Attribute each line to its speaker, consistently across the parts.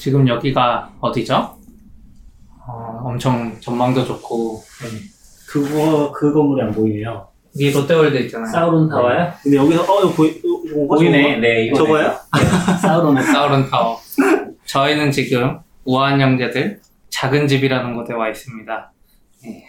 Speaker 1: 지금 여기가 어디죠? 어, 엄청 전망도 좋고
Speaker 2: 그거 그 건물이 안 보이네요.
Speaker 1: 위에 롯데월드 있잖아요.
Speaker 2: 사우론 타워야? 근데 여기서 어 이거 보이 이거
Speaker 3: 보이네. 네, 이거
Speaker 2: 저거요? 사우론
Speaker 1: 사우런 타워. 저희는 지금 우아한 형제들 작은 집이라는 곳에 와 있습니다.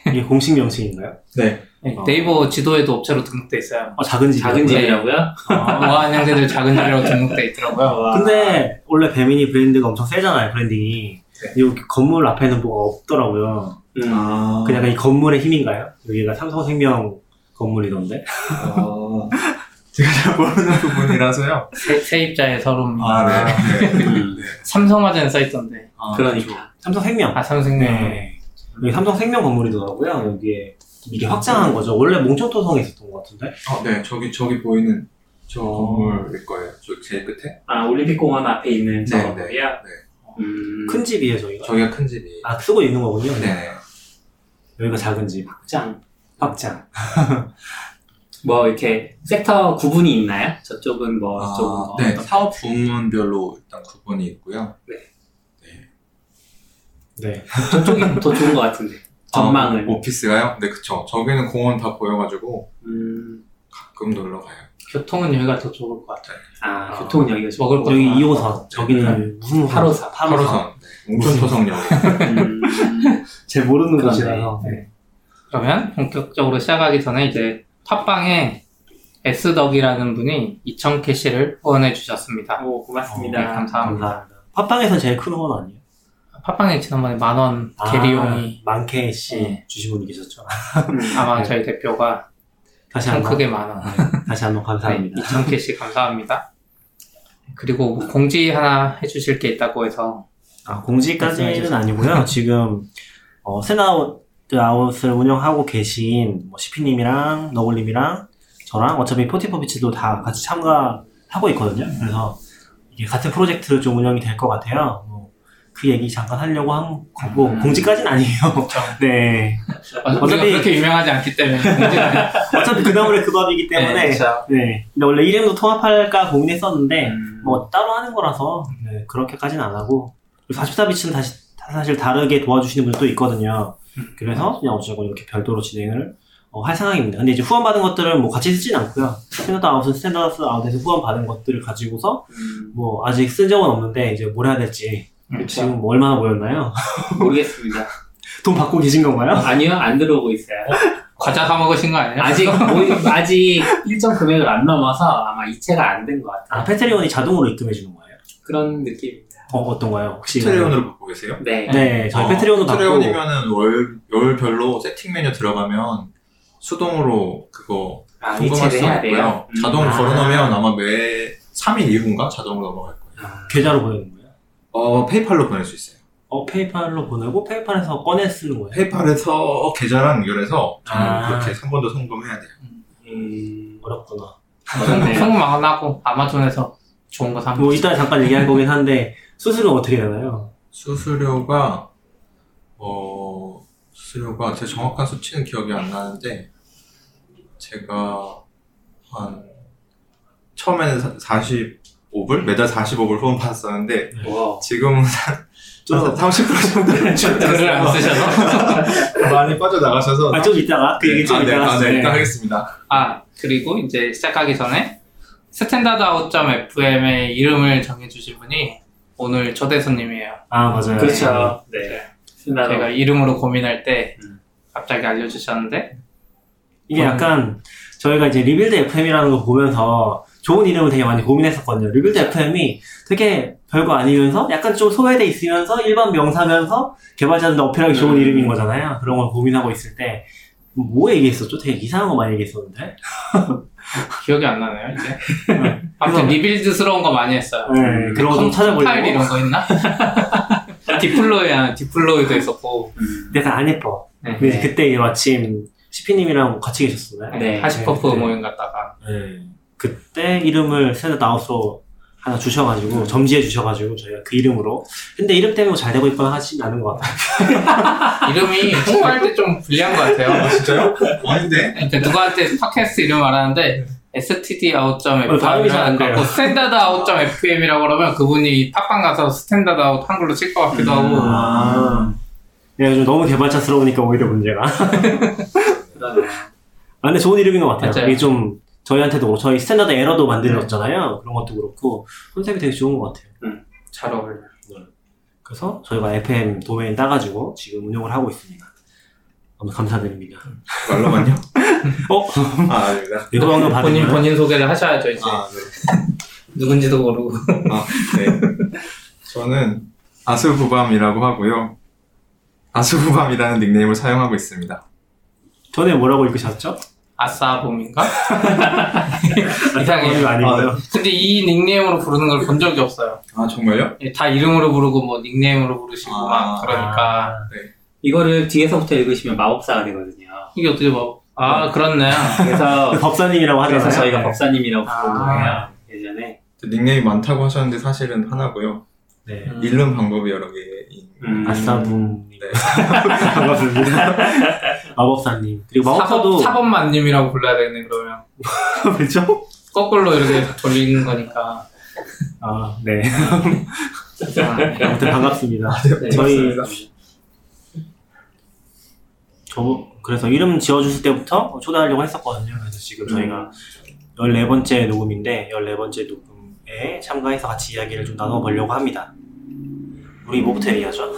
Speaker 2: 이게 공식 명칭인가요?
Speaker 4: 네.
Speaker 1: 네,
Speaker 2: 어.
Speaker 1: 네이버 지도에도 업체로 등록돼 있어요.
Speaker 2: 어 작은 집.
Speaker 3: 작은 집이라고요?
Speaker 1: 우아한 형제들 작은 집이라고 등록돼 있더라고요.
Speaker 2: 아. 근데 원래 배민이 브랜드가 엄청 세잖아요 브랜딩이. 여기 건물 앞에는 뭐가 없더라고요.
Speaker 3: 음.
Speaker 4: 아.
Speaker 2: 그냥 이 건물의 힘인가요? 여기가 삼성생명 건물이던데.
Speaker 4: 아. 제가 잘 모르는 부분이라서요.
Speaker 1: 세, 세입자의 서름.
Speaker 4: 아, 네. 네.
Speaker 3: 음.
Speaker 1: 삼성화재는 써있던데.
Speaker 2: 아,
Speaker 3: 그러니까.
Speaker 2: 삼성생명.
Speaker 1: 아, 삼성생명.
Speaker 2: 네. 여기 삼성생명 건물이더라고요. 여기에 이게 확장한 거죠. 원래 몽촌토성에 있었던 것 같은데.
Speaker 4: 어, 네. 저기, 저기 보이는 저 건물일 거예요. 저 제일 끝에.
Speaker 3: 아, 올림픽공원 앞에 있는 저
Speaker 4: 네,
Speaker 3: 건물이야?
Speaker 4: 네.
Speaker 3: 음.
Speaker 2: 큰 집이에요 저희가.
Speaker 4: 저기가 큰 집이.
Speaker 2: 아 쓰고 있는 거군요.
Speaker 4: 네.
Speaker 2: 여기가 작은 집.
Speaker 3: 확장.
Speaker 2: 확장.
Speaker 3: 뭐, 이렇게 섹터 구분이 있나요? 저쪽은 뭐,
Speaker 4: 아,
Speaker 3: 저쪽은 뭐.
Speaker 4: 네.
Speaker 3: 어떤-
Speaker 4: 사업 부문별로 일단 구분이 있고요.
Speaker 2: 네.
Speaker 3: 저쪽이 더 좋은 것 같은데. 전망은.
Speaker 4: 아, 오피스가요? 네, 그쵸. 저기는 공원 다 보여가지고
Speaker 3: 음.
Speaker 4: 가끔 놀러 가요.
Speaker 1: 교통은 여기가 더 좋을 것 같아요.
Speaker 3: 아, 교통은 여기가 좋
Speaker 1: 먹을 거.
Speaker 2: 여기
Speaker 1: 많아.
Speaker 2: 2호선. 저기는 무슨
Speaker 3: 8호선.
Speaker 4: 8호선. 네. 웅촌토성역.
Speaker 3: 음.
Speaker 2: 제 모르는
Speaker 3: 그러네.
Speaker 2: 곳이라서. 네.
Speaker 1: 그러면 본격적으로 시작하기 전에 이제 팟빵에 S덕이라는 분이 2,000 캐시를 후원해 주셨습니다.
Speaker 3: 오,
Speaker 1: 네,
Speaker 3: 고맙습니다.
Speaker 1: 감사합니다.
Speaker 2: 감사합니다. 팟빵에서 제일 큰 후원 아니에요?
Speaker 1: 팟빵에 지난번에 만원 게리용이
Speaker 2: 아, 만 캐시
Speaker 1: 네.
Speaker 2: 주신 분이 계셨죠.
Speaker 3: 음.
Speaker 1: 아마
Speaker 2: 네.
Speaker 1: 저희 대표가
Speaker 2: 다시
Speaker 1: 좀
Speaker 2: 한번
Speaker 1: 크게 만원.
Speaker 2: 다시 한 번 감사합니다.
Speaker 1: 네, 2,000 캐시 감사합니다. 그리고 뭐 공지 하나 해주실 게 있다고 해서
Speaker 2: 아, 공지까지는. 아니고요. 지금 어, 샌드아웃을 운영하고 계신 뭐 시피님이랑 너굴님이랑 저랑 어차피 44bits도 다 같이 참가하고 있거든요. 그래서 이게 같은 프로젝트로 좀 운영이 될 것 같아요. 뭐, 그 얘기 잠깐 하려고 한 거고
Speaker 1: 음.
Speaker 2: 공지까지는 아니에요. 네.
Speaker 1: 우리가
Speaker 2: 어차피-
Speaker 1: 그렇게 유명하지 않기 때문에
Speaker 2: 어차피 그 나물의 그 밥이기 때문에
Speaker 1: 네, 그렇죠.
Speaker 2: 네. 근데 원래 이름도 통합할까 고민했었는데
Speaker 3: 음.
Speaker 2: 뭐 따로 하는 거라서 네, 그렇게까지는 안 하고 44bits는 다시 사실 다르게 도와주시는 분도 있거든요. 그래서 그냥 어쩌고 이렇게 별도로 진행을 어, 할 생각입니다. 근데 이제 후원 받은 것들은 뭐 같이 쓰진 않고요. standard out은 standard out에서 후원 받은 것들을 가지고서
Speaker 3: 음.
Speaker 2: 뭐 아직 쓴 적은 없는데 이제 뭘 해야 될지
Speaker 1: 그렇죠.
Speaker 2: 지금 뭐 얼마나 모였나요?
Speaker 3: 모르겠습니다.
Speaker 2: 돈 받고 계신 건가요?
Speaker 3: 아니요, 안 들어오고 있어요.
Speaker 1: 과자 사 먹으신 거 아니에요?
Speaker 3: 아직, 모이- 아직 일정 금액을 안 넘어서 아마 이체가 안 된 것 같아요.
Speaker 2: 아 페트리온이 자동으로 입금해 주는 거예요?
Speaker 3: 그런 느낌입니다.
Speaker 2: 어 어떤가요? 혹시
Speaker 4: 트레온으로 받고 계세요?
Speaker 3: 네.
Speaker 2: 네, 저희
Speaker 4: 어,
Speaker 2: 페트리온도 받고
Speaker 4: 트레온이면은 월, 월별로 세팅 메뉴 들어가면 수동으로 그거
Speaker 3: 아, 이체를
Speaker 4: 수
Speaker 3: 해야 돼요?
Speaker 4: 있고요.
Speaker 3: 음.
Speaker 4: 자동
Speaker 2: 아.
Speaker 4: 걸어놓으면 아마 매 3일 이후인가 자동으로 넘어갈 거예요.
Speaker 3: 아,
Speaker 2: 계좌로 보내는 거예요?
Speaker 4: 어, 페이팔로 보낼 수 있어요.
Speaker 2: 어 페이팔로 보내고 페이팔에서 꺼내 쓰는 거예요?
Speaker 4: 페이팔에서 계좌랑 연결해서 저는
Speaker 2: 아.
Speaker 4: 그렇게 3번도 송금해야 돼요.
Speaker 2: 음 어렵구나.
Speaker 3: 어렵네요.
Speaker 1: 안 하고 아마존에서 좋은 거 사면
Speaker 2: 뭐 이따 잠깐 얘기할 거긴 한데 수수료 어떻게 되나요?
Speaker 4: 수수료가 어 수수료가 제 정확한 수치는 기억이 안 나는데 제가 한 처음에는 45불 매달 45불 후원 받았었는데
Speaker 3: 와.
Speaker 4: 지금은 좀 30% 정도는
Speaker 1: 글을 안 쓰셔서
Speaker 4: 많이 빠져나가셔서
Speaker 2: 아 좀 이따가 그 얘기 좀
Speaker 4: 아, 네,
Speaker 2: 이따가
Speaker 4: 아, 네,
Speaker 2: 하세요.
Speaker 4: 일단 하겠습니다.
Speaker 1: 아 그리고 이제 시작하기 전에 standard out.fm의 이름을 정해주신 분이 오늘 초대 손님이에요.
Speaker 2: 아 맞아요.
Speaker 3: 그렇죠. 네. 신나서.
Speaker 1: 제가 이름으로 고민할 때
Speaker 3: 음.
Speaker 1: 갑자기 알려주셨는데
Speaker 2: 이게 약간 저희가 이제 rebuild FM이라는 거 보면서 좋은 이름을 되게 많이 고민했었거든요. rebuild FM이 되게 별거 아니면서 약간 좀 소외돼 있으면서 일반 명사면서 개발자들도 어필하기 좋은
Speaker 3: 음.
Speaker 2: 이름인 거잖아요. 그런 걸 고민하고 있을 때 뭐 얘기했었죠? 되게 이상한 거 많이 얘기했었는데.
Speaker 1: 기억이 안 나네요 이제. 아무튼 rebuild스러운 거 많이 했어요.
Speaker 2: 네, 그런 거 좀 찾아보려고.
Speaker 1: 파일 이런 거 있나? deploy야 deploy도 있었고
Speaker 3: 음.
Speaker 2: 약간 안 예뻐.
Speaker 1: 네.
Speaker 2: 근데 그때 마침 시피님이랑 같이 계셨었나요?
Speaker 3: 네.
Speaker 1: HashiCorp
Speaker 2: 네.
Speaker 1: 모임 갔다가
Speaker 2: 네. 그때 이름을 standard out으로 하나 주셔가지고 점지해 주셔가지고 저희가 그 이름으로 근데 이름 때문에 뭐 잘 되고 있거나 하진 않은 것 같아요
Speaker 1: 이름이 홍보할 때 좀 불리한 것 같아요.
Speaker 4: 진짜요? 아닌데?
Speaker 1: 그러니까 누구한테 팟캐스트 이름 말하는데 stdout.fm이라고 standard out점 fm이라고 그러면 그분이 팟빵 가서 standard out 한글로 칠 것 같기도
Speaker 3: 음.
Speaker 1: 하고
Speaker 2: 아. 내가 요즘 너무 개발자스러우니까 오히려 문제가. 아, 근데 좋은 이름인 것 같아요.
Speaker 1: 맞아요.
Speaker 2: 이게 좀 저희한테도 저희 standard error도 만들었잖아요. 그런 것도 그렇고 컨셉이 되게 좋은 것 같아요.
Speaker 1: 잘 어울려.
Speaker 2: 그래서 저희가 FM 도메인 따가지고 지금 운영을 하고 있습니다. 너무 감사드립니다.
Speaker 4: 말로만요?
Speaker 2: 어?
Speaker 4: 아, 아닙니다.
Speaker 2: 이거 방금
Speaker 1: 본인
Speaker 2: 받으면
Speaker 1: 본인 소개를 하셔야죠 이제
Speaker 4: 아, 네.
Speaker 1: 누군지도 모르고
Speaker 4: 아, 네. 저는 아수부밤이라고 하고요. 아수부밤이라는 닉네임을 사용하고 있습니다.
Speaker 2: 전에 뭐라고 읽으셨죠?
Speaker 1: 아싸봄인가? 이상해요.
Speaker 2: 거 아니고요.
Speaker 1: 근데 이 닉네임으로 부르는 걸 본 적이 없어요.
Speaker 4: 아, 정말요?
Speaker 1: 예, 다 이름으로 부르고 뭐 닉네임으로 부르시고
Speaker 4: 아,
Speaker 1: 막 그러니까
Speaker 3: 이거를 뒤에서부터 읽으시면 마법사가 되거든요.
Speaker 1: 이게 어떻게 뭐? 아 그렇네요.
Speaker 3: 그래서
Speaker 2: 법사님이라고 하잖아요.
Speaker 3: 그래서 저희가
Speaker 2: 네.
Speaker 3: 법사님이라고 부르는
Speaker 1: 아.
Speaker 3: 거예요. 예전에.
Speaker 4: 닉네임이 많다고 하셨는데 사실은 하나고요.
Speaker 2: 네.
Speaker 1: 음.
Speaker 4: 읽는 방법이 여러 개 있는
Speaker 3: 음.
Speaker 2: 아싸분.
Speaker 4: 네.
Speaker 2: 반갑습니다. 마법사님. 그리고 마법사도.
Speaker 1: 사법, 사법만님이라고 불러야 되겠네 그러면
Speaker 2: 그렇죠?
Speaker 1: 거꾸로 이렇게 돌리는 거니까.
Speaker 2: 아, 네.
Speaker 1: 아,
Speaker 2: 아무튼 반갑습니다.
Speaker 1: 네.
Speaker 2: 저희. 저 그래서 이름 지어주실 때부터 초대하려고 했었거든요. 그래서 지금 저희가 14번째 녹음인데 14번째 녹음에 참가해서 같이 이야기를 좀 나눠보려고 합니다. 우리 뭐부터 얘기하죠?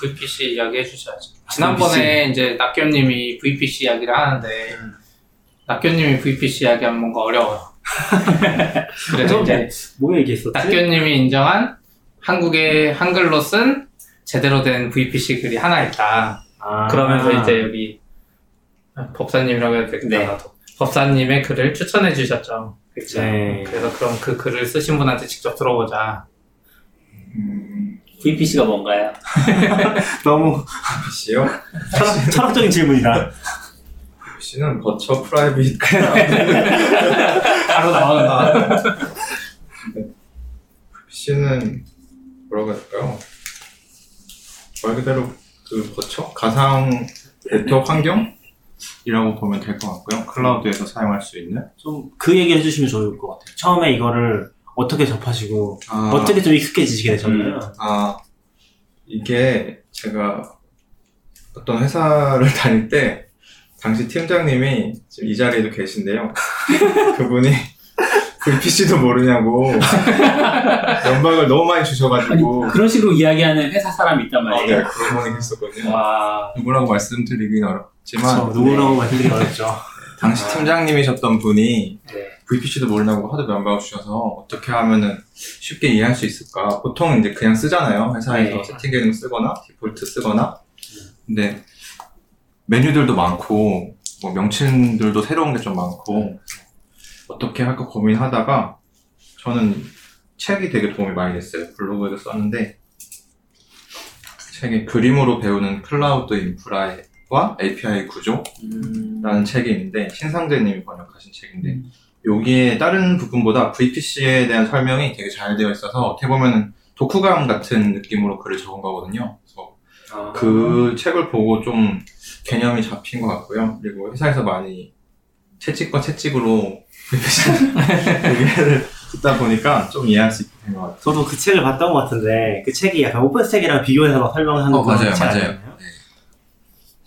Speaker 1: VPC 이야기 해주셔야죠. 지난번에 이제 낙교님이 VPC 이야기를 하는데 낙교님이 VPC 이야기하면 뭔가 어려워요. 그래서 이제
Speaker 2: 뭐 얘기했었지?
Speaker 1: 낙교님이 인정한 한국의 한글로 쓴 제대로 된 VPC 글이 하나 있다.
Speaker 2: 아,
Speaker 1: 그러면서 이제 여기 법사님이라고 해야 되겠다.
Speaker 3: 네.
Speaker 1: 법사님의 글을 추천해 주셨죠. 그쵸?
Speaker 2: 네.
Speaker 1: 그래서 그럼 그 글을 쓰신 분한테 직접 들어보자.
Speaker 4: 음,
Speaker 3: VPC가 뭔가요?
Speaker 2: 너무
Speaker 4: PC요?
Speaker 2: 철학, 철학적인 질문이다.
Speaker 4: PC는 버처 프라이빗
Speaker 1: 바로 나오는
Speaker 4: PC는 뭐라고 해야 될까요? 말 그대로 그 버처? 가상 네트워크 환경 이라고 보면 될 것 같고요. 클라우드에서 사용할 수 있는.
Speaker 2: 좀 그 얘기 해주시면 좋을 것 같아요. 처음에 이거를 어떻게 접하시고
Speaker 4: 아,
Speaker 2: 어떻게 좀 익숙해지시게 되셨나요?
Speaker 4: 아, 이게 제가 어떤 회사를 다닐 때 당시 팀장님이 지금 이 자리에도 계신데요. 그분이 VPC도 모르냐고 연박을 너무 많이 주셔가지고
Speaker 3: 그런 식으로 이야기하는 회사 사람이 있단
Speaker 4: 아,
Speaker 3: 말이에요.
Speaker 4: 네, 그런 분이 있었거든요.
Speaker 3: 와.
Speaker 4: 누구라고 말씀드리긴 어렵 지만
Speaker 2: 그렇죠. 누구라고 말씀드리기 어렵죠.
Speaker 4: 당시 팀장님이셨던 분이
Speaker 3: 네.
Speaker 4: VPC도 모르냐고 하도 면박을 주셔서 어떻게 하면은 쉽게 이해할 수 있을까? 보통 이제 그냥 쓰잖아요. 회사에서
Speaker 3: 네.
Speaker 4: 세팅 기능 쓰거나 디폴트 쓰거나. 근데 메뉴들도 많고 뭐 명칭들도 새로운 게 좀 많고 어떻게 할까 고민하다가 저는 책이 되게 도움이 많이 됐어요. 블로그에도 썼는데 책이 그림으로 배우는 클라우드 인프라 와 API 구조
Speaker 3: 음.
Speaker 4: 라는 책이 있는데 신상재님이 번역하신 책인데 여기에 다른 부분보다 VPC에 대한 설명이 되게 잘 되어 있어서 어떻게 보면 독후감 같은 느낌으로 글을 적은 거거든요. 그래서
Speaker 3: 아.
Speaker 4: 그 책을 보고 좀 개념이 잡힌 것 같고요. 그리고 회사에서 많이 채찍과 채찍으로 VPC 얘기를 듣다 보니까 좀 이해할 수 있게 된 것 같아요.
Speaker 2: 저도 그 책을 봤던 것 같은데 그 책이 약간 오픈스택이랑 비교해서 막 설명하는
Speaker 4: 어,
Speaker 2: 그런
Speaker 4: 맞아요,
Speaker 2: 책
Speaker 4: 맞아요.
Speaker 2: 아니었나요?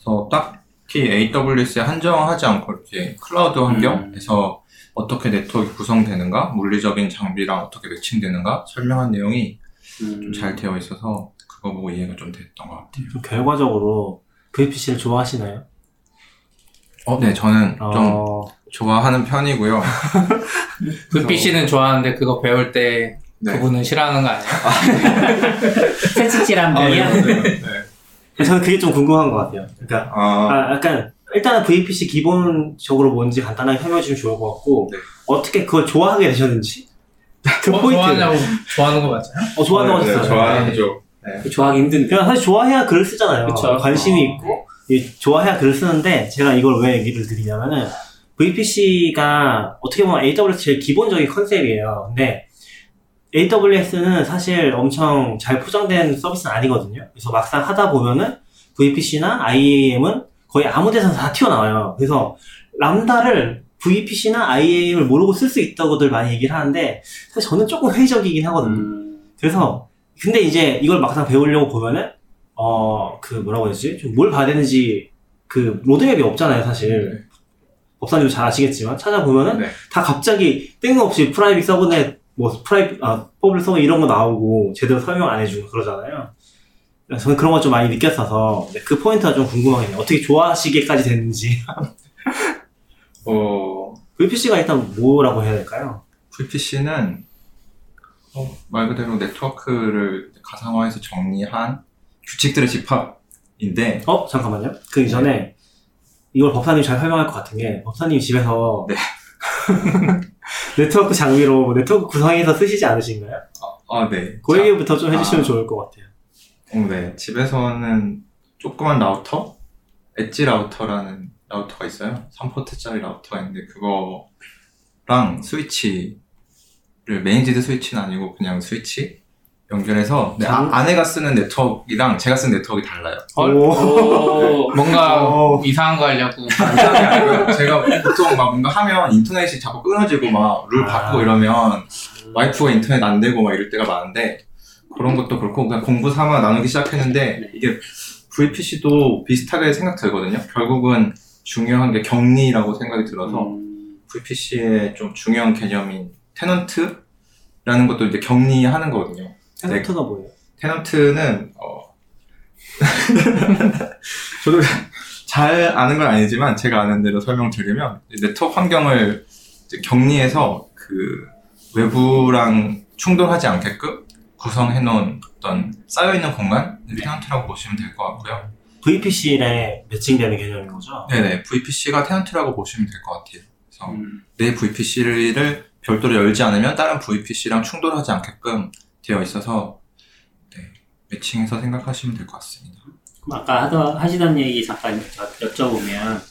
Speaker 4: 그래서 딱히 AWS에 한정하지 않고 이렇게 클라우드 환경에서 어떻게 네트워크가 구성되는가, 물리적인 장비랑 어떻게 매칭되는가 설명한 내용이
Speaker 3: 음.
Speaker 4: 좀잘 되어 있어서 그거 보고 이해가 좀 됐던 것 같아요.
Speaker 2: 좀 결과적으로 VPC를 좋아하시나요?
Speaker 4: 어, 네, 저는 좀
Speaker 2: 어,
Speaker 4: 좋아하는 편이고요.
Speaker 1: VPC는 좋아하는데 그거 배울 때
Speaker 4: 네.
Speaker 1: 그분은 싫어하는 거 아니에요?
Speaker 3: 채찍질한
Speaker 4: 아, 네,
Speaker 3: 분이야?
Speaker 4: 맞아요. 네.
Speaker 2: 저는 그게 좀 궁금한 것 같아요. 그러니까
Speaker 4: 아,
Speaker 2: 아, 약간 일단은 VPC 기본적으로 뭔지 간단하게 설명해 주시면 좋을 것 같고
Speaker 4: 네.
Speaker 2: 어떻게 그걸 좋아하게 되셨는지
Speaker 1: 그뭐
Speaker 2: 포인트
Speaker 1: 좋아하냐고 좋아하는 거 맞아요?
Speaker 2: 어, 좋아한다고
Speaker 4: 네,
Speaker 2: 하셨어요.
Speaker 4: 좋아하죠.
Speaker 3: 좋아하기 힘든데.
Speaker 2: 그냥 사실 좋아해야 글을 쓰잖아요.
Speaker 3: 그쵸.
Speaker 2: 관심이
Speaker 4: 어.
Speaker 2: 있고 이 좋아해야 글을 쓰는데 제가 이걸 왜 얘기를 드리냐면은 VPC가 어떻게 보면 AWS 제일 기본적인 컨셉이에요. 근데 AWS는 사실 엄청 잘 포장된 서비스는 아니거든요. 그래서 막상 하다 보면은 VPC나 IAM은 거의 아무 데서나 다 튀어나와요. 그래서 Lambda를 VPC나 IAM을 모르고 쓸 수 있다고들 많이 얘기를 하는데 사실 저는 조금 회의적이긴 하거든요.
Speaker 3: 음,
Speaker 2: 그래서 근데 이제 이걸 막상 배우려고 보면은 어 그 뭐라고 해야 되지? 좀 뭘 봐야 되는지 그 로드맵이 없잖아요, 사실. 법사님도 잘 아시겠지만 찾아보면은
Speaker 4: 네.
Speaker 2: 다 갑자기 뜬금없이 private subnet 뭐 private 아 public 이런 거 나오고 제대로 설명 안 해주고 그러잖아요. 저는 그런 거 좀 많이 느꼈어서 네, 그 포인트가 좀 궁금하겠네요. 어떻게 좋아하시게까지 됐는지.
Speaker 4: 어,
Speaker 2: VPC가 일단 뭐라고 해야 될까요?
Speaker 4: VPC는 말 그대로 네트워크를 가상화해서 정리한 규칙들의 집합인데
Speaker 2: 어 잠깐만요. 그 이전에 이걸 법사님 잘 설명할 것 같은 게 법사님 집에서
Speaker 4: 네.
Speaker 2: 네트워크 장비로 네트워크 구성해서 쓰시지 않으신가요?
Speaker 4: 아, 네.
Speaker 2: 그 얘기부터 좀 해주시면
Speaker 4: 아.
Speaker 2: 좋을 것 같아요.
Speaker 4: 어, 네. 집에서는 조그만 라우터? 엣지 라우터라는 라우터가 있어요. 3포트짜리 라우터가 있는데 그거랑 스위치를 managed 스위치는 아니고 그냥 스위치 연결해서 네,
Speaker 2: 장-
Speaker 4: 아, 아내가 쓰는 네트워크랑 제가 쓰는 네트워크가 달라요.
Speaker 1: 헐?
Speaker 2: 오.
Speaker 1: 오, 뭔가
Speaker 2: 오.
Speaker 1: 이상한 거 하려고.
Speaker 4: 제가 보통 막 뭔가 하면 인터넷이 자꾸 끊어지고 막 룰
Speaker 2: 아.
Speaker 4: 바꾸고 이러면 와이프가 인터넷 안 되고 막 이럴 때가 많은데 그런 것도 그렇고 그냥 공부 삼아 나누기 시작했는데 이게 VPC도 비슷하게 생각 들거든요. 결국은 중요한 게 격리라고 생각이 들어서
Speaker 3: 음,
Speaker 4: VPC의 좀 중요한 개념인 테넌트라는 것도 이제 격리하는 거거든요.
Speaker 2: 테너트가 뭐예요?
Speaker 4: 테넌트는 어 저도 잘 아는 건 아니지만 제가 아는 대로 설명드리면 네트워크 환경을 격리해서 그 외부랑 충돌하지 않게끔 구성해 놓은 어떤 쌓여 있는 공간 테넌트라고 보시면 될 것 같고요.
Speaker 2: VPC에 매칭되는 개념인 거죠?
Speaker 4: 네네 VPC가 테넌트라고 보시면 될 것 같아요. 그래서
Speaker 3: 음,
Speaker 4: 내 VPC를 별도로 열지 않으면 다른 VPC랑 충돌하지 않게끔 되어 있어서 네, 매칭해서 생각하시면 될 것 같습니다.
Speaker 3: 아까 하던, 하시던 얘기 잠깐 여- 여쭤보면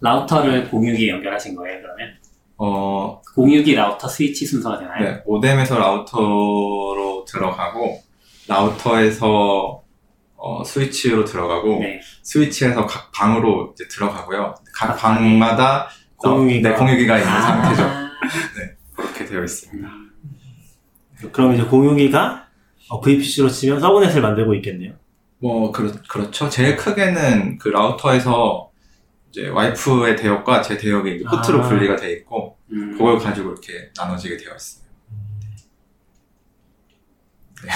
Speaker 3: 라우터를 공유기에 연결하신 거예요 그러면?
Speaker 4: 어,
Speaker 3: 공유기 라우터 스위치 순서가 되나요?
Speaker 4: 네, 모뎀에서 라우터로 들어가고 라우터에서 어, 스위치로 들어가고
Speaker 3: 네.
Speaker 4: 스위치에서 각 방으로 이제 들어가고요.
Speaker 3: 각각
Speaker 4: 방마다
Speaker 2: 공유기가.
Speaker 4: 네, 공유기가 있는 상태죠.
Speaker 3: 아,
Speaker 4: 그렇게 되어 있습니다.
Speaker 2: 그럼 이제 공유기가 어, VPC로 치면 서브넷을 만들고 있겠네요.
Speaker 4: 뭐 그렇, 그렇죠. 제일 크게는 그 라우터에서 이제 와이프의 대역과 제 대역이 이제 포트로
Speaker 2: 아.
Speaker 4: 분리가 돼 있고
Speaker 3: 음,
Speaker 4: 그걸 가지고 이렇게 나눠지게 되어 있어요. 네.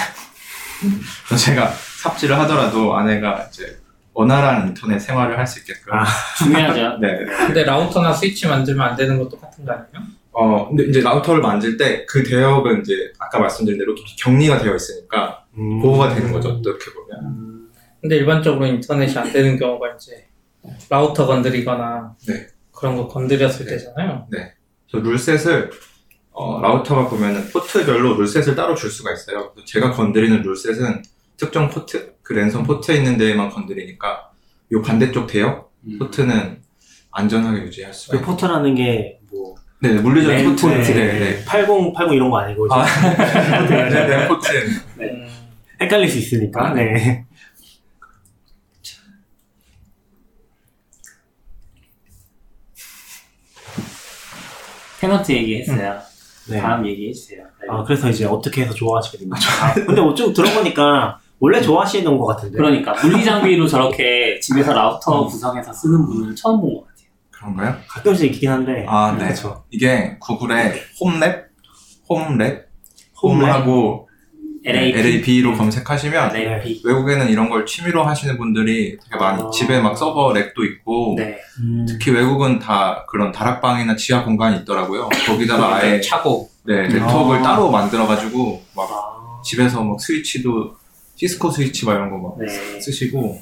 Speaker 4: 그래서 제가 삽질을 하더라도 아내가 이제 원활한 인터넷 생활을 할 수 있게끔.
Speaker 2: 아.
Speaker 3: 중요하죠.
Speaker 4: 네.
Speaker 1: 근데 라우터나 스위치 만들면 안 되는 것도 같은 거 아니에요?
Speaker 4: 어, 근데 이제 라우터를 만들 때그 대역은 이제 아까 말씀드린 대로 격리가 되어 있으니까
Speaker 2: 음.
Speaker 4: 보호가 되는 거죠. 어떻게 보면.
Speaker 1: 근데 일반적으로 인터넷이 안 되는 경우가 이제 라우터 건드리거나
Speaker 4: 네.
Speaker 1: 그런 거 건드렸을
Speaker 4: 네.
Speaker 1: 때잖아요.
Speaker 4: 그래서 ruleset을 어, 라우터가 보면은 포트별로 ruleset을 따로 줄 수가 있어요. 제가 건드리는 ruleset은 특정 포트, 그 랜선 포트에 있는 데에만 건드리니까 요 반대쪽 대역
Speaker 3: 음.
Speaker 4: 포트는 안전하게 유지할 수가
Speaker 2: 그
Speaker 4: 있어요.
Speaker 2: 포트라는 게 뭐,
Speaker 4: 네, 물리적인
Speaker 2: 랜-
Speaker 4: 포트.
Speaker 2: 네,
Speaker 4: 네, 네.
Speaker 2: 80, 80 이런 거 아니고,
Speaker 4: 아,
Speaker 2: 좀
Speaker 4: 네, 네, 포트.
Speaker 1: 음,
Speaker 2: 헷갈릴 수 있으니까, 네.
Speaker 3: 테너트 얘기했어요.
Speaker 2: 네.
Speaker 3: 다음 얘기해주세요.
Speaker 2: 아, 그래서 이제 어떻게 해서 좋아하시게 된 거죠? 아, 근데 뭐좀 들어보니까, 원래 좋아하시는 것 같은데.
Speaker 3: 그러니까 물리 장비로 저렇게 집에서 라우터 구성해서 쓰는 분은 처음 본 것 같아요.
Speaker 4: 그런가요?
Speaker 2: 가끔씩 있긴 한데.
Speaker 4: 아, 네.
Speaker 2: 그렇죠.
Speaker 4: 이게 구글에 홈랩, 홈랩? 홈하고
Speaker 3: LAP.
Speaker 4: LAP로 검색하시면
Speaker 3: LAP.
Speaker 4: 외국에는 이런 걸 취미로 하시는 분들이 되게 많이
Speaker 2: 아.
Speaker 4: 집에 막 서버 렉도 있고
Speaker 3: 네.
Speaker 2: 음.
Speaker 4: 특히 외국은 다 그런 다락방이나 지하 공간이 있더라고요. 거기다가 아예
Speaker 1: 차고
Speaker 4: 네, 네트워크를
Speaker 2: 아.
Speaker 4: 따로 만들어가지고 막
Speaker 2: 아,
Speaker 4: 집에서 막 스위치도 시스코 스위치 막 이런 거 막
Speaker 3: 네.
Speaker 4: 쓰시고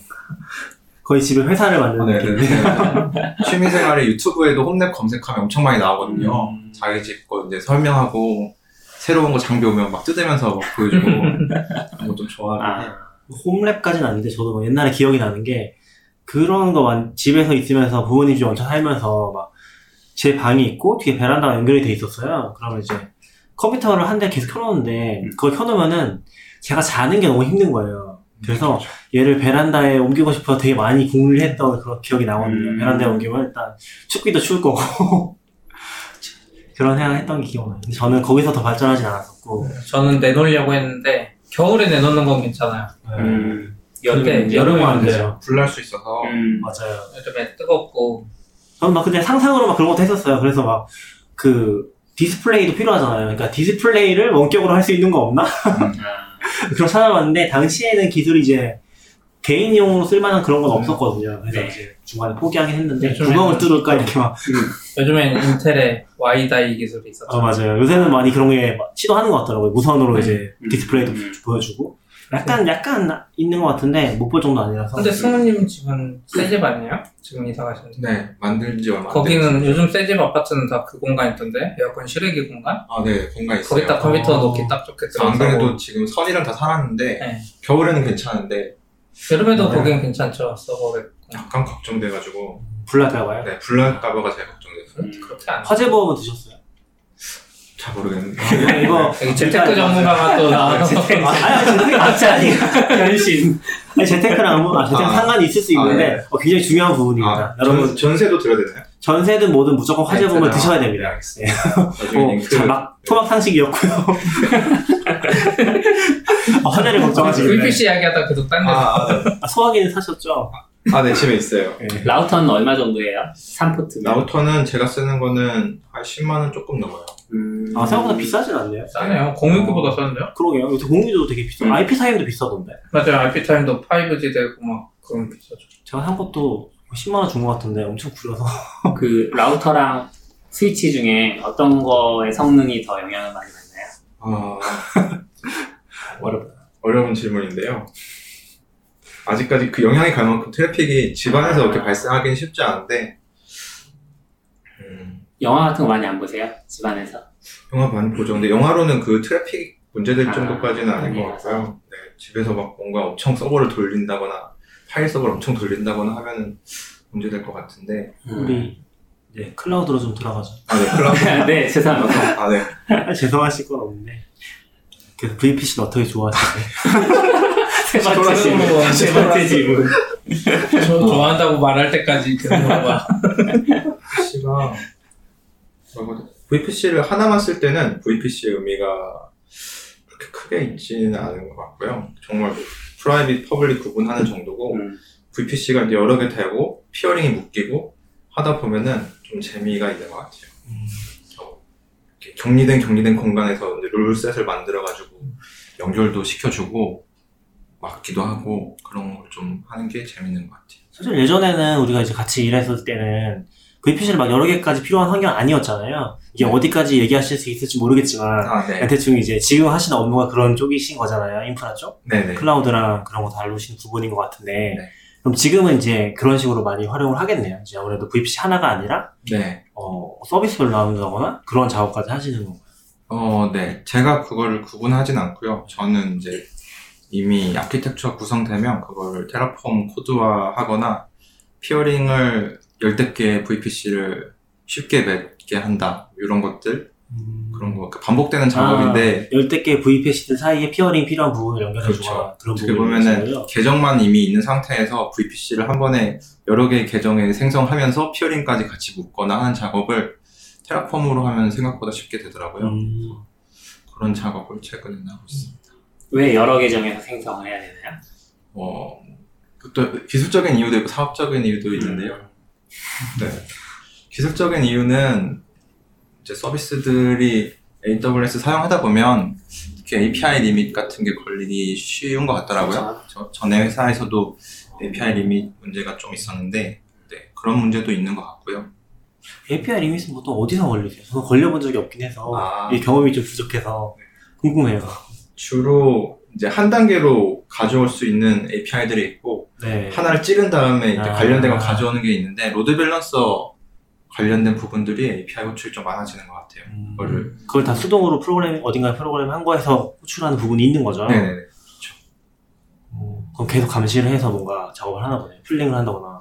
Speaker 2: 거의 집에 회사를 만드는
Speaker 4: 네,
Speaker 2: 느낌.
Speaker 4: 네, 네. 취미생활에 유튜브에도 홈랩 검색하면 엄청 많이 나오거든요.
Speaker 2: 음.
Speaker 4: 자기 집 거 이제 설명하고 새로운 거 장비 오면 막 뜯으면서 막 보여주고 그런 거좀 좋아하긴 해요.
Speaker 3: 아,
Speaker 2: 홈랩까지는 아닌데 저도 뭐 옛날에 기억이 나는 게 그런 거 만- 집에서 있으면서 부모님 집 얹혀 살면서 막 제 방이 있고 뒤에 베란다가 연결이 돼 있었어요. 그러면 이제 컴퓨터를 한 대 계속 켜놓는데 그걸 켜놓으면은 제가 자는 게 너무 힘든 거예요. 그래서 얘를 베란다에 옮기고 싶어 되게 많이 궁리했던 그런 기억이 나거든요.
Speaker 3: 음.
Speaker 2: 베란다에 옮기면 일단 춥기도 추울 거고 그런 생각을 했던 게 기억나요. 근데 저는 거기서 더 발전하진 않았었고.
Speaker 1: 저는 내놓으려고 했는데 겨울에 내놓는 건 괜찮아요.
Speaker 3: 음.
Speaker 1: 근데
Speaker 3: 이제
Speaker 1: 여름에 안안
Speaker 2: 되죠.
Speaker 1: 돼요.
Speaker 4: 불날 수 있어서
Speaker 3: 음.
Speaker 2: 맞아요.
Speaker 1: 요즘에 뜨겁고
Speaker 2: 저는 막 그냥 상상으로 막 그런 것도 했었어요. 그래서 막 그 디스플레이도 필요하잖아요. 그러니까 디스플레이를 원격으로 할 수 있는 거 없나?
Speaker 3: 아,
Speaker 2: 그걸 찾아봤는데 당시에는 기술이 이제 개인용으로 쓸만한 그런 건 없었거든요. 그래서
Speaker 3: 네.
Speaker 2: 이제 중간에 포기하긴 했는데
Speaker 1: 요즘에는
Speaker 2: 구멍을 뚫을까 이렇게 막.
Speaker 1: 요즘엔 인텔의 WiDi 기술이 있었죠.
Speaker 2: 어 맞아요. 요새는 많이 그런 게막 시도하는 것 같더라고요. 무선으로 이제
Speaker 3: 음.
Speaker 2: 디스플레이도
Speaker 3: 음.
Speaker 2: 보여주고. 약간 약간 있는 것 같은데 못 볼 정도 아니라서.
Speaker 1: 근데 승우님 집은 새집 아니에요? 지금 이사 가셨는데.
Speaker 4: 네 만든 지 얼마 안
Speaker 1: 거기는. 요즘 새집 아파트는 다 그 공간 있던데 에어컨 실외기 공간?
Speaker 4: 아 네 공간 있어요.
Speaker 1: 거기다 컴퓨터
Speaker 2: 어.
Speaker 1: 놓기 딱 좋게
Speaker 4: 안 그래도 지금 선이랑 다 살았는데
Speaker 1: 네.
Speaker 4: 겨울에는 괜찮은데
Speaker 1: 여름에도
Speaker 2: 네.
Speaker 1: 거기는 괜찮죠 서버에
Speaker 4: 약간 걱정돼가지고
Speaker 2: 불날까 봐요.
Speaker 4: 네 불날까봐가 제일 걱정됐어요.
Speaker 3: 음.
Speaker 1: 그렇게 안
Speaker 2: 화재 보험은 드셨어요?
Speaker 4: 잘 모르겠는데
Speaker 2: 이거, 이거
Speaker 1: 여기 재테크 전문가가 또 나와서
Speaker 3: 재테크.
Speaker 2: 아, 재테크 맞지 아니.
Speaker 3: 변신.
Speaker 2: 아니, 재테크랑 뭐, 아, 재테크
Speaker 4: 아.
Speaker 2: 상관이 있을 수 있는데,
Speaker 4: 아, 네.
Speaker 2: 어, 굉장히 중요한 부분입니다.
Speaker 4: 아,
Speaker 2: 여러분,
Speaker 4: 전, 전세도 들어야 되나요?
Speaker 2: 전세든 뭐든 무조건 화재
Speaker 4: 네,
Speaker 2: 보험을
Speaker 4: 네.
Speaker 2: 드셔야
Speaker 4: 네,
Speaker 2: 됩니다.
Speaker 4: 알겠습니다.
Speaker 2: 어, 막, 토막 상식이었고요. 아, 화재를 걱정하시는데.
Speaker 1: VPC 이야기하다 계속 딴 데.
Speaker 4: 아, 아, 네.
Speaker 2: 아, 소화기는 사셨죠?
Speaker 4: 아, 네, 집에 있어요.
Speaker 2: 예.
Speaker 3: 라우터는 얼마 정도예요? 3포트.
Speaker 4: 라우터는 제가 쓰는 거는 한 10만원 조금 넘어요.
Speaker 3: 음.
Speaker 2: 아, 생각보다 비싸진 않네요.
Speaker 1: 싸네요. 공유기보다 싼데요?
Speaker 2: 그러게요. 요새 공유도 되게 비싸.
Speaker 3: 음.
Speaker 2: IP 타임도 비싸던데.
Speaker 1: 맞아요. IP 타임도 5G 되고 막 그런 비싸죠.
Speaker 2: 제가 산 것도 10만원 준 것 같은데 엄청 구려서.
Speaker 3: 그 라우터랑 스위치 중에 어떤 거의 성능이 더 영향을 많이 받나요?
Speaker 4: 아,
Speaker 2: 어렵다.
Speaker 4: 어려운 질문인데요. 아직까지 그 영향이 갈 만큼 트래픽이 집안에서 이렇게 발생하기는 쉽지 않은데, 음,
Speaker 3: 영화 같은 거 많이 안 보세요? 집안에서?
Speaker 4: 영화 많이 보죠. 근데 영화로는 그 트래픽 문제될
Speaker 3: 아,
Speaker 4: 정도까지는 아닌 것. 같고요. 네, 집에서 막 뭔가 엄청 서버를 돌린다거나, 파일 서버를 엄청 돌린다거나 하면은 문제될 것 같은데,
Speaker 2: 우리, 이제 클라우드로 좀 들어가죠.
Speaker 4: 아, 네, 클라우드.
Speaker 3: 네, 죄송합니다.
Speaker 4: 아, 네.
Speaker 2: 아, 죄송하실 건 없는데. 그래서 VPC는 어떻게 좋아하시나요?
Speaker 3: 세 번째 질문. 세 번째 질문.
Speaker 1: 저 좋아한다고 말할 때까지.
Speaker 4: VPC가 VPC를 하나만 쓸 때는 VPC의 의미가 그렇게 크게 있지는 않은 것 같고요. 정말 private, public 구분하는 정도고
Speaker 3: 음.
Speaker 4: VPC가 이제 여러 개 되고 peering이 묶이고 하다 보면은 좀 재미가 있는 것 같아요. 그래서 격리된 격리된 공간에서 rule set을 만들어가지고 연결도 시켜주고 막기도 하고 그런 걸 좀 하는 게 재밌는 것 같아요.
Speaker 2: 사실 예전에는 우리가 이제 같이 일했을 때는 VPC를 막 여러 개까지 필요한 환경 아니었잖아요. 이게
Speaker 4: 네.
Speaker 2: 어디까지 얘기하실 수 있을지 모르겠지만,
Speaker 4: 아, 네.
Speaker 2: 대충 이제 지금 하시는 업무가 그런 쪽이신 거잖아요. 인프라 쪽?
Speaker 4: 네네.
Speaker 2: 클라우드랑 그런 거 다루시는 부분인 것 같은데,
Speaker 4: 네.
Speaker 2: 그럼 지금은 이제 그런 식으로 많이 활용을 하겠네요. 이제 아무래도 VPC 하나가 아니라,
Speaker 4: 네.
Speaker 2: 어, 서비스별로 나눈다거나 그런 작업까지 하시는 건가요?
Speaker 4: 어, 네. 제가 그거를 구분하진 않고요. 저는 이제 이미 아키텍처 구성되면 그걸 Terraform 코드화 하거나 peering을 열댓 개의 VPC를 쉽게 맺게 한다. 이런 것들. 그런 거. 그 반복되는 작업인데
Speaker 2: 열댓 개 VPC들 사이에 peering 필요한 부분을 연결해주거나
Speaker 4: 그렇죠.
Speaker 2: 그런
Speaker 4: 어떻게
Speaker 2: 부분을
Speaker 4: 보면은. 계정만 이미 있는 상태에서 VPC를 한 번에 여러 개의 계정에 생성하면서 피어링까지 같이 묶거나 하는 작업을 테라폼으로 하면 생각보다 쉽게 되더라고요.
Speaker 2: 음,
Speaker 4: 그런 작업을 최근에 하고 있습니다.
Speaker 3: 왜 여러 계정에서 생성을 해야 되나요?
Speaker 4: 어, 또 기술적인 이유도 있고 사업적인 이유도 있는데요. 네. 기술적인 이유는 이제 서비스들이 AWS 사용하다 보면 특히 API 리밋 같은 게 걸리기 쉬운 것 같더라고요. 저, 전에 회사에서도 API limit 문제가 좀 있었는데 네, 그런 문제도 있는 것 같고요.
Speaker 2: API 리밋은 보통 어디서 걸리세요? 저는 걸려본 적이 없긴 해서
Speaker 4: 아.
Speaker 2: 이 경험이 좀 부족해서 궁금해요.
Speaker 4: 주로 이제 한 단계로 가져올 수 있는 API들이 있고
Speaker 2: 네.
Speaker 4: 하나를 찍은 다음에 이제
Speaker 2: 아.
Speaker 4: 관련된 거 가져오는 게 있는데 load balancer 관련된 부분들이 API 호출이 좀 많아지는 것 같아요.
Speaker 2: 음,
Speaker 4: 그거를
Speaker 2: 그걸 다 수동으로 프로그램 어딘가에 프로그램 한 거에서 호출하는 부분이 있는 거죠.
Speaker 4: 네네네.
Speaker 2: 음, 그럼 계속 감시를 해서 뭔가 작업을 하나 보네. polling을 한다거나.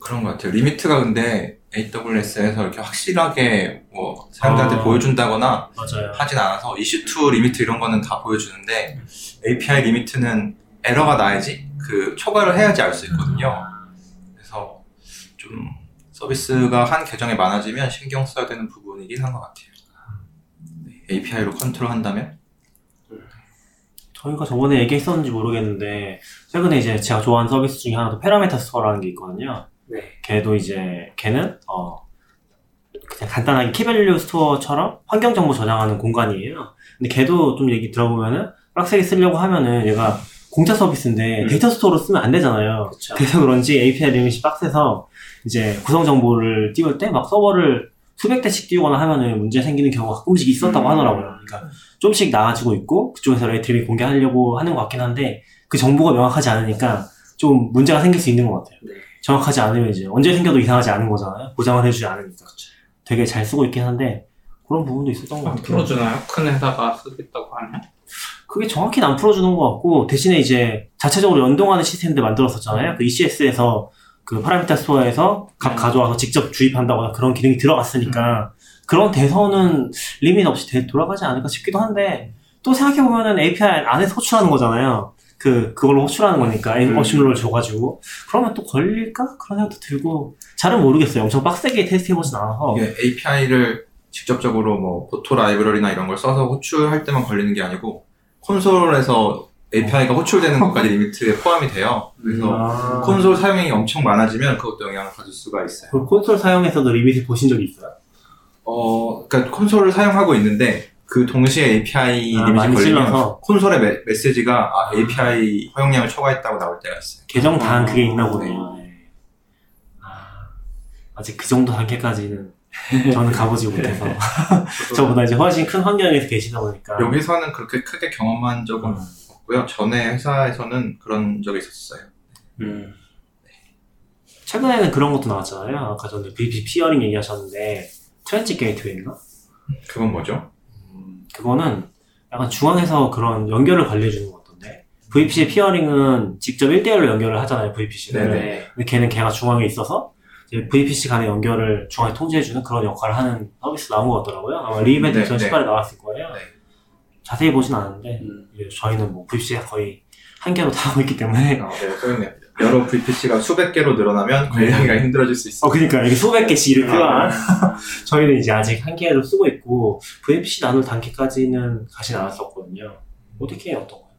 Speaker 4: 그런 것 같아요. limit가 근데 AWS에서 이렇게 확실하게 뭐 사람들한테
Speaker 2: 아.
Speaker 4: 보여준다거나
Speaker 2: 맞아요.
Speaker 4: 하진 않아서 EC2 limit 이런 거는 다 보여주는데 API limit는 에러가 나야지 그 초과를 해야지 알 수 있거든요. 그래서 좀 서비스가 한 계정에 많아지면 신경 써야 되는 부분이긴 한 것 같아요. API로 컨트롤한다면
Speaker 2: 저희가 저번에 얘기했었는지 모르겠는데 최근에 이제 제가 좋아하는 서비스 중에 하나도 Parameter Store라는 게 있거든요.
Speaker 3: 네.
Speaker 2: 걔도 이제 걔는 어 그냥 간단하게 key value store처럼 환경 정보 저장하는 공간이에요. 근데 걔도 좀 얘기 들어보면은 빡세게 쓰려고 하면은 얘가 공짜 서비스인데
Speaker 3: 음.
Speaker 2: data store로 쓰면 안 되잖아요.
Speaker 3: 그쵸.
Speaker 2: 그래서 그런지 API 리밋이 빡세서 이제 구성 정보를 띄울 때 막 서버를 수백 대씩 띄우거나 하면은 문제 생기는 경우가 가끔씩 있었다고
Speaker 4: 음.
Speaker 2: 하더라고요. 그러니까 좀씩 나아지고 있고 그쪽에서 rate limit 공개하려고 하는 것 같긴 한데 그 정보가 명확하지 않으니까 좀 문제가 생길 수 있는 것 같아요.
Speaker 3: 네.
Speaker 2: 정확하지 않으면 이제 언제 생겨도 이상하지 않은 거잖아요. 보장을 해주지 않으니까. 되게 잘 쓰고 있긴 한데 그런 부분도 있었던 것 같아요.
Speaker 1: 풀어주나요? 큰 회사가 쓰겠다고 하면?
Speaker 2: 그게 정확히는 안 풀어주는 것 같고 대신에 이제 자체적으로 연동하는 시스템들 만들었었잖아요. 그 ECS에서 그 Parameter Store에서 값
Speaker 1: 음.
Speaker 2: 가져와서 직접 주입한다거나 그런 기능이 들어갔으니까 그런 데선은 limit 없이 되- 돌아가지 않을까 싶기도 한데 또 생각해 보면은 API 안에서 호출하는 거잖아요. 그, 그걸로 호출하는 거니까,
Speaker 4: 음.
Speaker 2: machine role을 줘가지고. 그러면 또 걸릴까? 그런 생각도 들고, 잘은 모르겠어요. 엄청 빡세게 테스트 해 보진 않아서.
Speaker 4: 이게 API를 직접적으로 뭐 Boto 라이브러리나 이런 걸 써서 호출할 때만 걸리는 게 아니고 콘솔에서 API가 호출되는 것까지 limit에 포함이 돼요. 그래서
Speaker 2: 아.
Speaker 4: 콘솔 사용이 엄청 많아지면 그것도 영향을 받을 수가 있어요.
Speaker 2: 그 콘솔 사용해서도 limit을 보신 적이 있어요?
Speaker 4: 어, 그러니까 콘솔을 사용하고 있는데 그 동시에 API
Speaker 2: 아,
Speaker 4: limit이 걸리면
Speaker 2: 찔러서?
Speaker 4: 콘솔의 메, 메시지가 아, API 허용량을 초과했다고 나올 때가 있어요.
Speaker 2: 계정 단
Speaker 3: 아,
Speaker 2: 그게 있나 보네요. 네. 아, 아직 그 정도 단계까지는 저는 가보지 못해서. 저보다 이제 훨씬 큰 환경에서 계시다 보니까.
Speaker 4: 여기서는 그렇게 크게 경험한 적은
Speaker 2: 음.
Speaker 4: 없고요. 전에 회사에서는 그런 적이 있었어요.
Speaker 3: 음.
Speaker 2: 최근에는 그런 것도 나왔잖아요. 아까 전에 VP peering 얘기하셨는데, Transit Gateway인가?
Speaker 4: 그건 뭐죠?
Speaker 2: 음, 그거는 약간 중앙에서 그런 연결을 관리해주는 것 같던데. VPC 피어링은 직접 1대1로 연결을 하잖아요, VPC는.
Speaker 4: 네네.
Speaker 2: 근데 걔는 걔가 중앙에 있어서 VPC 간의 연결을 중앙에 통제해주는 그런 역할을 하는 서비스 나온 것 같더라고요. 아마 리이벤트
Speaker 4: 네,
Speaker 2: 2018에 나왔을 거예요.
Speaker 4: 네.
Speaker 2: 자세히 보진 않았는데,
Speaker 3: 음.
Speaker 2: 저희는 뭐 VPC가 거의 한 개로 다 하고 있기 때문에.
Speaker 4: 아, 네, 그렇네요. 여러 VPC가 수백 개로 늘어나면 관리하기가 힘들어질 수 있어요.
Speaker 2: 어, 그니까, 이게 수백 개씩 이렇게
Speaker 4: 아,
Speaker 2: 저희는 이제 아직 한 개로 쓰고 있고, VPC 나눌 단계까지는 가진 않았었거든요. 어떻게 어떤가요?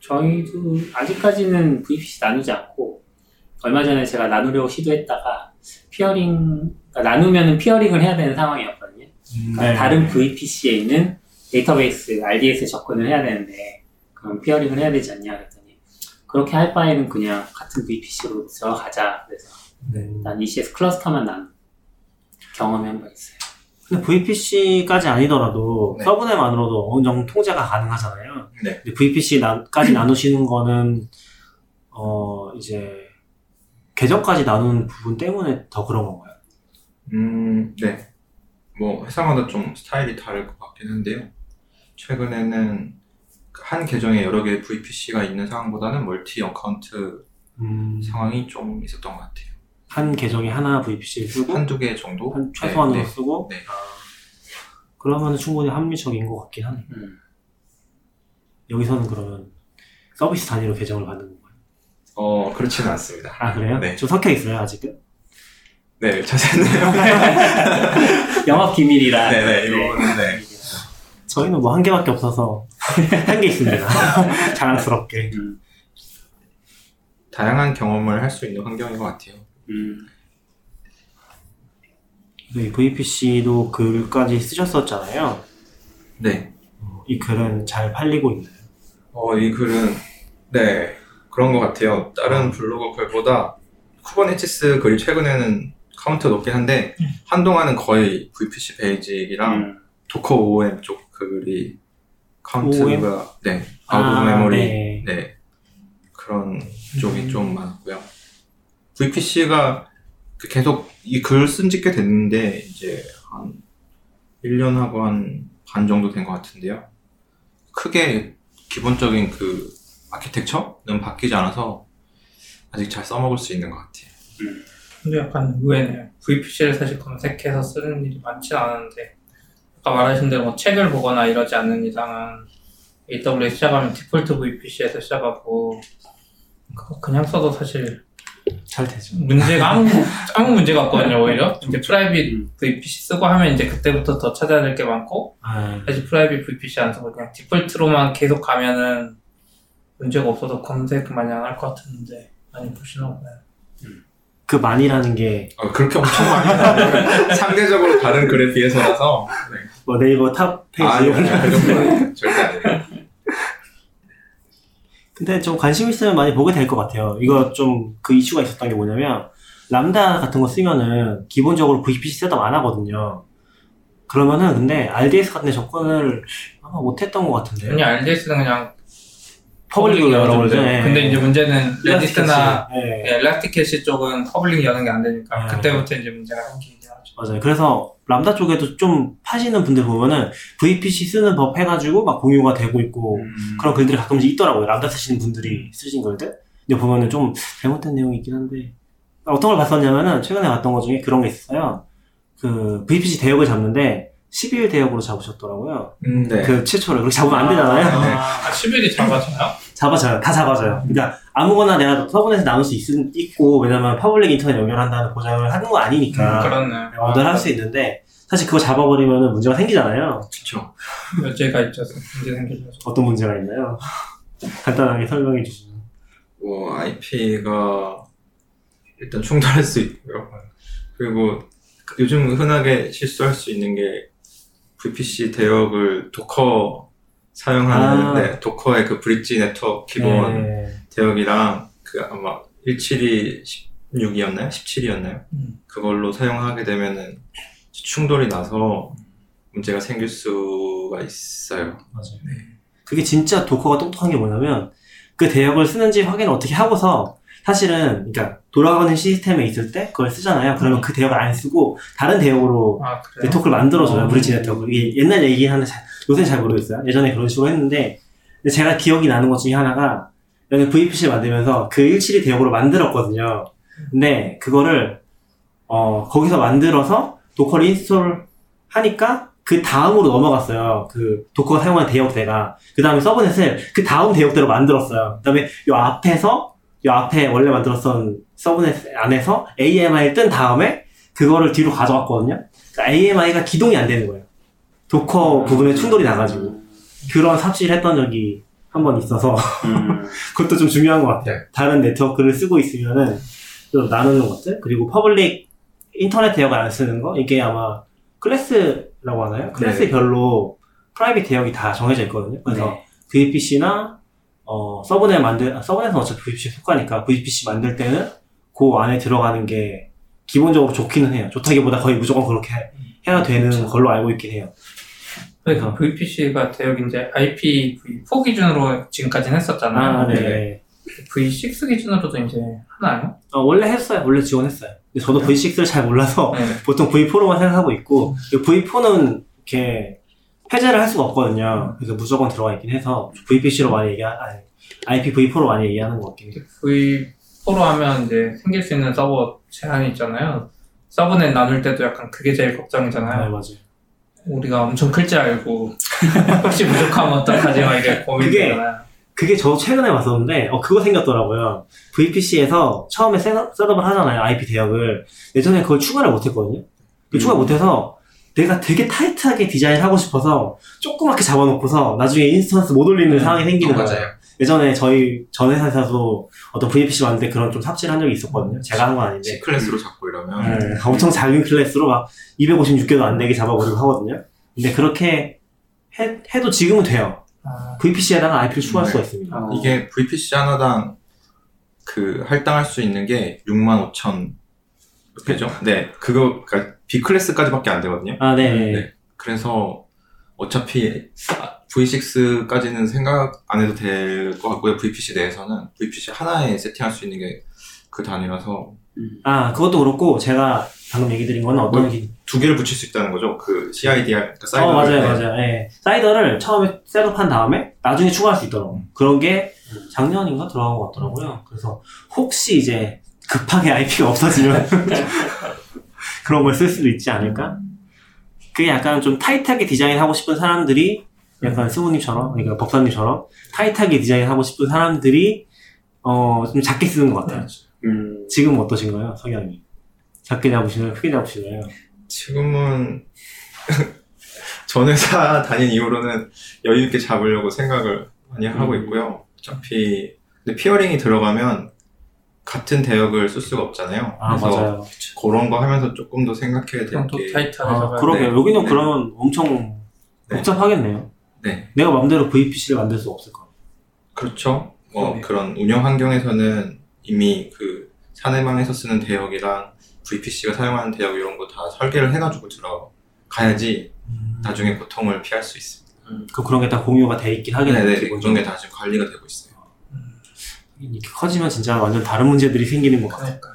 Speaker 3: 저희도 아직까지는 VPC 나누지 않고 얼마 전에 제가 나누려고 시도했다가 peering 그러니까 나누면은 peering을 해야 되는 상황이었거든요. 그러니까
Speaker 2: 네.
Speaker 3: 다른 VPC에 있는 데이터베이스 RDS에 접근을 해야 되는데 그럼 peering을 해야 되지 않냐 그랬더니 그렇게 할 바에는 그냥 같은 VPC로 들어가자 그래서
Speaker 2: 네.
Speaker 3: 난 ECS cluster만 난 경험해 한바 있어요.
Speaker 2: 근데 VPC까지 아니더라도
Speaker 4: 네.
Speaker 2: subnet만으로도 어느 정도 통제가 가능하잖아요.
Speaker 4: 네.
Speaker 2: 근데 VPC까지 나누시는 거는 어 이제 계정까지 나누는 부분 때문에 더 그런 건가요?
Speaker 4: 음, 네. 뭐 회사마다 좀 스타일이 다를 것 같긴 한데요. 최근에는 한 계정에 여러 개의 VPC가 있는 상황보다는 multi account
Speaker 2: 음,
Speaker 4: 상황이 좀 있었던 것 같아요.
Speaker 2: 한 계정에 하나 VPC를 쓰고
Speaker 4: 한두 개 정도?
Speaker 2: 한 최소한으로
Speaker 4: 네, 네.
Speaker 2: 쓰고
Speaker 4: 네.
Speaker 2: 아, 그러면 충분히 합리적인 것 같긴 하네.
Speaker 3: 음.
Speaker 2: 여기서는 그러면 서비스 단위로 계정을 받는?
Speaker 4: 어, 그렇지는 않습니다.
Speaker 2: 아 그래요?
Speaker 4: 네.
Speaker 2: 좀 섞여 있어요 아직은?
Speaker 4: 네, 자세는.
Speaker 3: 영업 기밀이라.
Speaker 4: 네네, 이거는 네.
Speaker 2: 저희는 뭐 한 개밖에 없어서 한 개 있습니다. 자랑스럽게.
Speaker 3: 음.
Speaker 4: 다양한 경험을 할 수 있는 환경인 것 같아요.
Speaker 3: 음.
Speaker 2: 이 VPC도 글까지 쓰셨었잖아요.
Speaker 4: 네.
Speaker 2: 이 글은 잘 팔리고 있나요?
Speaker 4: 어, 이 글은, 네, 그런 것 같아요. 다른 블로거 글보다 Kubernetes 글이 최근에는 카운트 높긴 한데, 한동안은 거의 VPC basic이랑
Speaker 3: 음.
Speaker 4: Docker OOM 쪽 글이 카운트가, 네, out of
Speaker 2: 아,
Speaker 4: 메모리,
Speaker 2: 네.
Speaker 4: 네. 그런 쪽이 좀 많았고요. VPC가 계속 이 글 쓴 지 꽤 됐는데, 이제 한 1년하고 한 반 정도 된 것 같은데요. 크게 기본적인 그 아키텍처는 바뀌지 않아서 아직 잘 써먹을 수 있는 것 같아요.
Speaker 1: 근데 약간 의외네요. VPC를 사실 검색해서 쓰는 일이 많진 않은데 아까 말하신 대로 뭐 책을 보거나 이러지 않는 이상은 AWS 시작하면 디폴트 VPC에서 시작하고 그거 그냥 써도 사실
Speaker 2: 잘 되죠.
Speaker 1: 문제가 아무, 아무 문제가 없거든요, 오히려. 이제 private VPC 쓰고 하면 이제 그때부터 더 찾아야 될 게 많고,
Speaker 2: 아,
Speaker 1: 사실 private VPC 안 쓰고 그냥 default로만 계속 가면은 문제가 없어서 검색 마냥 할 것 같은데, 많이 보시나 보네요.
Speaker 2: 그 많이라는 게
Speaker 4: 어, 그렇게 엄청 많이 나와요. 상대적으로 다른 글에 비해서라서. 네.
Speaker 2: 뭐 네이버 top page
Speaker 4: 아니, 아니, 그 절대 아니에요.
Speaker 2: 근데 좀 관심 있으면 많이 보게 될 것 같아요. 이거 좀 그 이슈가 있었던 게 뭐냐면 람다 같은 거 쓰면은 기본적으로 VPC setup 안 하거든요. 그러면은 근데 RDS 같은 데 접근을 아마 못했던 것 같은데.
Speaker 1: 아니, RDS는 그냥
Speaker 2: public으로
Speaker 1: 열어.
Speaker 2: 걸죠. 예.
Speaker 1: 근데 이제 문제는 Redis나
Speaker 2: 예.
Speaker 1: 예, ElastiCache 쪽은 public 여는 게 안 되니까
Speaker 2: 아.
Speaker 1: 그때부터 이제 문제가 생기긴 하죠.
Speaker 2: 맞아요. 그래서 람다 쪽에도 좀 파시는 분들 보면은 VPC 쓰는 법 해가지고 막 공유가 되고 있고
Speaker 4: 음.
Speaker 2: 그런 글들이 가끔씩 있더라고요. 람다 쓰시는 분들이 쓰신 글들. 근데 보면은 좀 잘못된 내용이 있긴 한데 어떤 걸 봤었냐면은 최근에 봤던 것 중에 그런 게 있었어요. 그 VPC 대역을 잡는데 12일 대역으로 잡으셨더라고요.
Speaker 4: 음, 네.
Speaker 2: 그 최초를 그렇게 잡으면 안 되잖아요.
Speaker 1: 아, 아 10일이 잡아져요?
Speaker 2: 잡아져요. 다 잡아져요. 그러니까 아무거나 내가 subnet에 나눌 수 있, 있고 왜냐면 public 인터넷 연결한다는 보장을 하는 거 아니니까
Speaker 1: 그렇네.
Speaker 2: 언어를 할수 있는데 사실 그거 잡아버리면 문제가 생기잖아요.
Speaker 4: 그쵸.
Speaker 1: 여지가 있어서 문제 생기죠.
Speaker 2: 어떤 문제가 있나요? 간단하게 설명해 주시면.
Speaker 4: 뭐, IP가 일단 충돌할 수 있고요. 그리고 요즘 흔하게 실수할 수 있는 게 VPC 대역을 Docker 사용하는,
Speaker 2: 아.
Speaker 4: 네, Docker의 그 bridge 네트워크 기본
Speaker 2: 네.
Speaker 4: 대역이랑 그 아마 172 16이었나요? 17이었나요?
Speaker 1: 음.
Speaker 4: 그걸로 사용하게 되면은 충돌이 나서 문제가 생길 수가 있어요.
Speaker 2: 맞아요. 그게 진짜 도커가 똑똑한 게 뭐냐면 그 대역을 쓰는지 확인을 어떻게 하고서 사실은 그러니까 돌아가는 시스템에 있을 때 그걸 쓰잖아요. 그러면 그 대역을 안 쓰고 다른 대역으로
Speaker 1: 아?
Speaker 2: 네트워크를 만들어줘요.
Speaker 1: 어.
Speaker 2: 브릿지 네트워크. 이게 옛날 얘기긴 한데 잘- 모르겠어요. 예전에 그런 식으로 했는데 제가 기억이 나는 것 중에 하나가 여기 VPC를 만들면서 그 172 대역으로 만들었거든요. 근데 그거를 어 거기서 만들어서 Docker를 install 하니까 그 다음으로 넘어갔어요. 그 도커가 사용하는 대역대가 그 다음에 subnet을 그 다음 대역대로 만들었어요. 그 다음에 요 앞에서 요 앞에 원래 만들었던 subnet 안에서 AMI를 뜬 다음에 그거를 뒤로 가져왔거든요. 그러니까 AMI가 기동이 안 되는 거예요. Docker 부분에 충돌이 나가지고 그런 삽질을 했던 적이 한 번 있어서
Speaker 3: 음.
Speaker 2: 그것도 좀 중요한 것 같아요. 다른 네트워크를 쓰고 있으면은 좀 나누는 것들 그리고 public 인터넷 대역을 안 쓰는 거 이게 아마 클래스라고 하나요? 클래스별로 private 대역이 다 정해져 있거든요. 그래서
Speaker 3: 네.
Speaker 2: VPC나 어, subnet 만들 아, subnet은 어차피 VPC 속하니까 VPC 만들 때는 그 안에 들어가는 게 기본적으로 좋기는 해요. 좋다기보다 거의 무조건 그렇게 해야 되는 걸로 알고 있긴 해요.
Speaker 1: 그러니까 VPC가 대역 이제 IPv4 기준으로 지금까지는 했었잖아요.
Speaker 2: 아, 네.
Speaker 1: 근데 V6 기준으로도 이제 하나요?
Speaker 2: 어, 원래 했어요. 원래 지원했어요. 근데 저도 V6를 잘 몰라서
Speaker 1: 네.
Speaker 2: 보통 V4로만 생각하고 있고 V4는 이렇게 해제를 할 수가 없거든요. 그래서 무조건 들어가 있긴 해서 VPC로 많이 얘기, 아니, IPv4로 많이 얘기하는 것 같긴 해요.
Speaker 1: V4로 하면 이제 생길 수 있는 서버 제한이 있잖아요. subnet 나눌 때도 약간 그게 제일
Speaker 2: 네,
Speaker 1: 걱정이잖아요.
Speaker 2: 맞아요.
Speaker 1: 우리가 엄청 클 줄 알고 혹시 부족하면 어떡하지 막 이게 고민되잖아요.
Speaker 2: 그게 저 최근에 봤었는데, 어, 그거 생겼더라고요. VPC에서 처음에 setup, setup을 하잖아요. IP 대역을. 예전에 그걸 추가를 못했거든요. 그 추가 못해서 내가 되게 타이트하게 디자인하고 싶어서 조그맣게 잡아놓고서 나중에 instance 못 올리는 상황이 생기는
Speaker 4: 어,
Speaker 2: 거예요.
Speaker 4: 맞아요.
Speaker 2: 예전에 저희 전 회사에서도 어떤 VPC 만들 때 그런 좀 삽질한 적이 있었거든요. 제가 한 건 아닌데.
Speaker 4: C 클래스로 잡고 이러면
Speaker 2: 네, 엄청 작은 클래스로 막 256개도 안 되게 잡아버리고 하거든요. 근데 그렇게 해, 해도 지금은 돼요.
Speaker 1: 아,
Speaker 2: VPC에다가 IP를 추가할
Speaker 4: 네.
Speaker 2: 수가 있습니다.
Speaker 3: 어.
Speaker 4: 이게 VPC 하나당 그 할당할 수 있는 게 6만 5천 개죠? 네, 그거 그러니까 B 클래스까지밖에 안 되거든요.
Speaker 2: 아, 네.
Speaker 4: 네. 그래서 어차피 V6까지는 생각 안 해도 될 것 같고요. VPC 내에서는 VPC 하나에 세팅할 수 있는 게 그 단위라서
Speaker 2: 아, 그것도 그렇고 제가 방금 얘기 드린 거는 어떤
Speaker 4: 뭐,
Speaker 2: 기...
Speaker 4: 두 개를 붙일 수 있다는 거죠. 그 CIDR, 그러니까 CIDR.
Speaker 2: 어, 맞아요, 맞아요. 예. CIDR를 처음에 setup한 다음에 나중에 추가할 수 있더라고요. 그런 게 작년인가 들어간 것 같더라고요. 그래서 혹시 이제 급하게 IP가 없어지면 그런 걸 쓸 수도 있지 않을까? 그게 약간 좀 타이트하게 디자인하고 싶은 사람들이 약간 스무님처럼, 그러니까 법사님처럼 타이트하게 디자인하고 싶은 사람들이 어, 좀 작게 쓰는 것 같아요.
Speaker 3: 음,
Speaker 2: 지금 어떠신가요, 성향이? 작게 잡으시나요? 크게 잡으시나요?
Speaker 4: 지금은 전 회사 다닌 이후로는 여유 있게 잡으려고 생각을 많이 하고
Speaker 2: 음.
Speaker 4: 있고요. 어차피 근데 peering이 들어가면 같은 대역을 쓸 수가 없잖아요.
Speaker 2: 아,
Speaker 4: 그래서
Speaker 2: 맞아요.
Speaker 4: 그런 거 하면서 조금 더 생각해야 될 게 또
Speaker 1: 타이트하게
Speaker 2: 아, 그러게요.
Speaker 4: 네.
Speaker 2: 여기는
Speaker 4: 네.
Speaker 2: 그러면 엄청
Speaker 4: 네.
Speaker 2: 복잡하겠네요.
Speaker 4: 네.
Speaker 2: 내가 마음대로 VPC를 만들 수 없을 거예요.
Speaker 4: 그렇죠. 뭐
Speaker 1: 네.
Speaker 4: 그런 운영 환경에서는 이미 그 사내망에서 쓰는 대역이랑 VPC가 사용하는 대역 이런 거 다 설계를 해가지고 들어가야지 나중에 고통을 피할 수 있습니다.
Speaker 2: 그 그런 게 다 공유가 돼 있긴 하겠네요.
Speaker 4: 네네,
Speaker 2: 기본적으로.
Speaker 4: 그런 게 다 지금 관리가 되고 있어요.
Speaker 2: 이렇게 커지면 진짜 완전 다른 문제들이 생기는 것 같아요.
Speaker 1: 그러니까.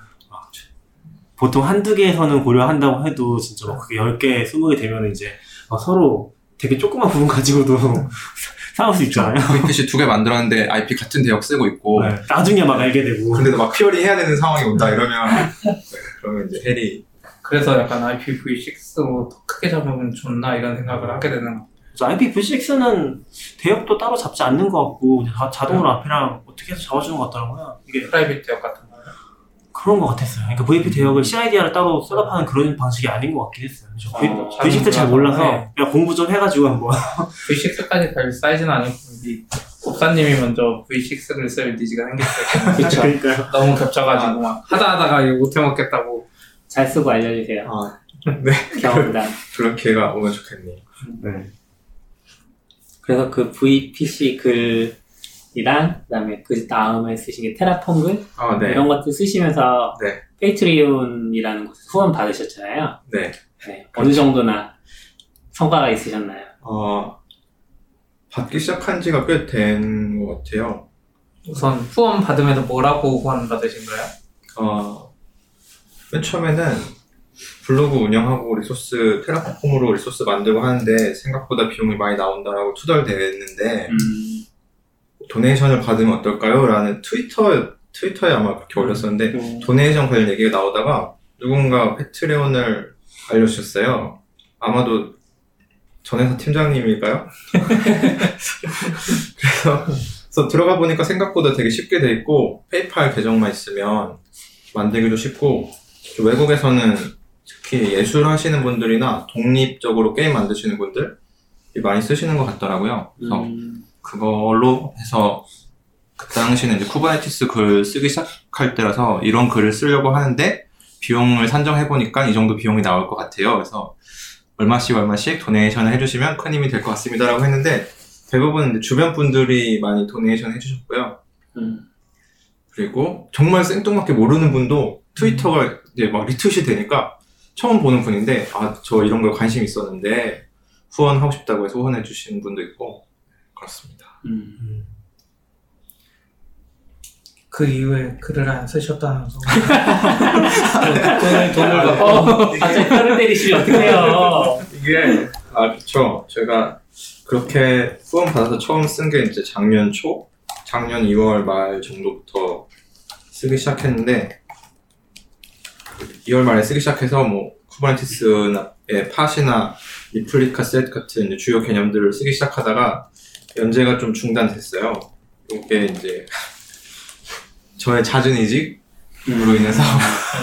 Speaker 2: 보통 한두 개에서는 고려한다고 해도 진짜 막 그게 10개, 20개 되면 이제 막 서로 되게 조그만 부분 가지고도 싸울 수 있잖아요.
Speaker 4: VPC 두 개 만들었는데 IP 같은 대역 쓰고 있고
Speaker 2: 네, 나중에 막 알게 되고.
Speaker 4: 근데도 막 peering 해야 되는 상황이 온다 이러면 네, 그러면 이제 hell이
Speaker 1: 그래서 약간 IPv6로 더 크게 잡으면 좋나 이런 생각을 하게 되는 거.
Speaker 2: 그래서 IPv6는 대역도 따로 잡지 않는 것 같고 그냥 다 자동으로 앞이랑 어떻게 해서 잡아주는 것 같더라고요. 이게
Speaker 1: private 역 같은 거요.
Speaker 2: 그런 것 같았어요. 그러니까 VP 대역을 CIDR을 따로 setup하는 그런 방식이 아닌 것 같긴 했어요. 저
Speaker 3: 어,
Speaker 2: V6 잘 몰라서
Speaker 1: 네.
Speaker 2: 그냥 공부 좀 해가지고 한번.
Speaker 1: V6까지 갈 사이즈는 아니고 이 법사님이 먼저 V6를 쓸 니즈가 생겼어요.
Speaker 3: 그쵸.
Speaker 2: 그러니까요.
Speaker 1: 너무 겹쳐가지고 막 하다 하다가 이거 못해 먹겠다고.
Speaker 3: 잘 쓰고 알려주세요.
Speaker 4: 아,
Speaker 3: 경험담.
Speaker 4: 그런 기회가 오면 좋겠네요.
Speaker 2: 네.
Speaker 3: 그래서 그 VPC 글이랑 그다음에 그 다음에 쓰신 게 Terraform 글
Speaker 4: 아, 네.
Speaker 3: 이런 것들 쓰시면서
Speaker 4: 네.
Speaker 3: Patreon이라는 곳에서 후원 받으셨잖아요.
Speaker 4: 네.
Speaker 3: 네. 어느 정도나 성과가 있으셨나요?
Speaker 4: 어, 받기 시작한 지가 꽤 된 것 같아요.
Speaker 1: 우선 후원 받으면서 뭐라고 후원 받으신 거예요?
Speaker 4: 어, 맨 처음에는 블로그 운영하고 resource, Terraform으로 resource 만들고 하는데 생각보다 비용이 많이 나온다라고 투덜댔는데
Speaker 3: 음,
Speaker 4: donation을 받으면 어떨까요? 라는 트위터, 트위터에 아마 그렇게 올렸었는데
Speaker 3: 음,
Speaker 4: donation 관련 얘기가 나오다가 누군가 Patreon을 알려주셨어요. 아마도 전회사 팀장님일까요? 그래서, 그래서 들어가 보니까 생각보다 되게 쉽게 돼 있고 PayPal 계정만 있으면 만들기도 쉽고 좀 외국에서는 특히 예술 하시는 분들이나 독립적으로 게임 만드시는 분들 많이 쓰시는 것 같더라고요. 그래서
Speaker 3: 음,
Speaker 4: 그걸로 해서 그 당시는 이제 Kubernetes 글 쓰기 시작할 때라서 이런 글을 쓰려고 하는데 비용을 산정해 보니까 이 정도 비용이 나올 것 같아요. 그래서 얼마씩 얼마씩 도네이션을 해주시면 큰 힘이 될 것 같습니다라고 했는데 대부분 주변 분들이 많이 도네이션 해주셨고요.
Speaker 3: 음,
Speaker 4: 그리고 정말 생뚱맞게 모르는 분도 트위터가 이제 막 리트윗이 되니까 처음 보는 분인데 아 저 이런 거 관심 있었는데 후원하고 싶다고 해서 후원해 주시는 분도 있고 그렇습니다.
Speaker 3: 음.
Speaker 1: 그 이후에 글을 안 쓰셨다면서. 돈을, 돈을 받고.
Speaker 3: 어, 갑자기 뼈를 때리시면 어떡해요.
Speaker 4: 이게 아 그쵸 제가 그렇게 후원 받아서 처음 쓴 게 이제 작년 초 작년 2월 말 정도부터 쓰기 시작했는데 2월 말에 쓰기 시작해서 뭐 Kubernetes의 Pod이나 ReplicaSet 같은 주요 개념들을 쓰기 시작하다가 연재가 좀 중단됐어요. 이게 이제 저의 잦은 이직으로 인해서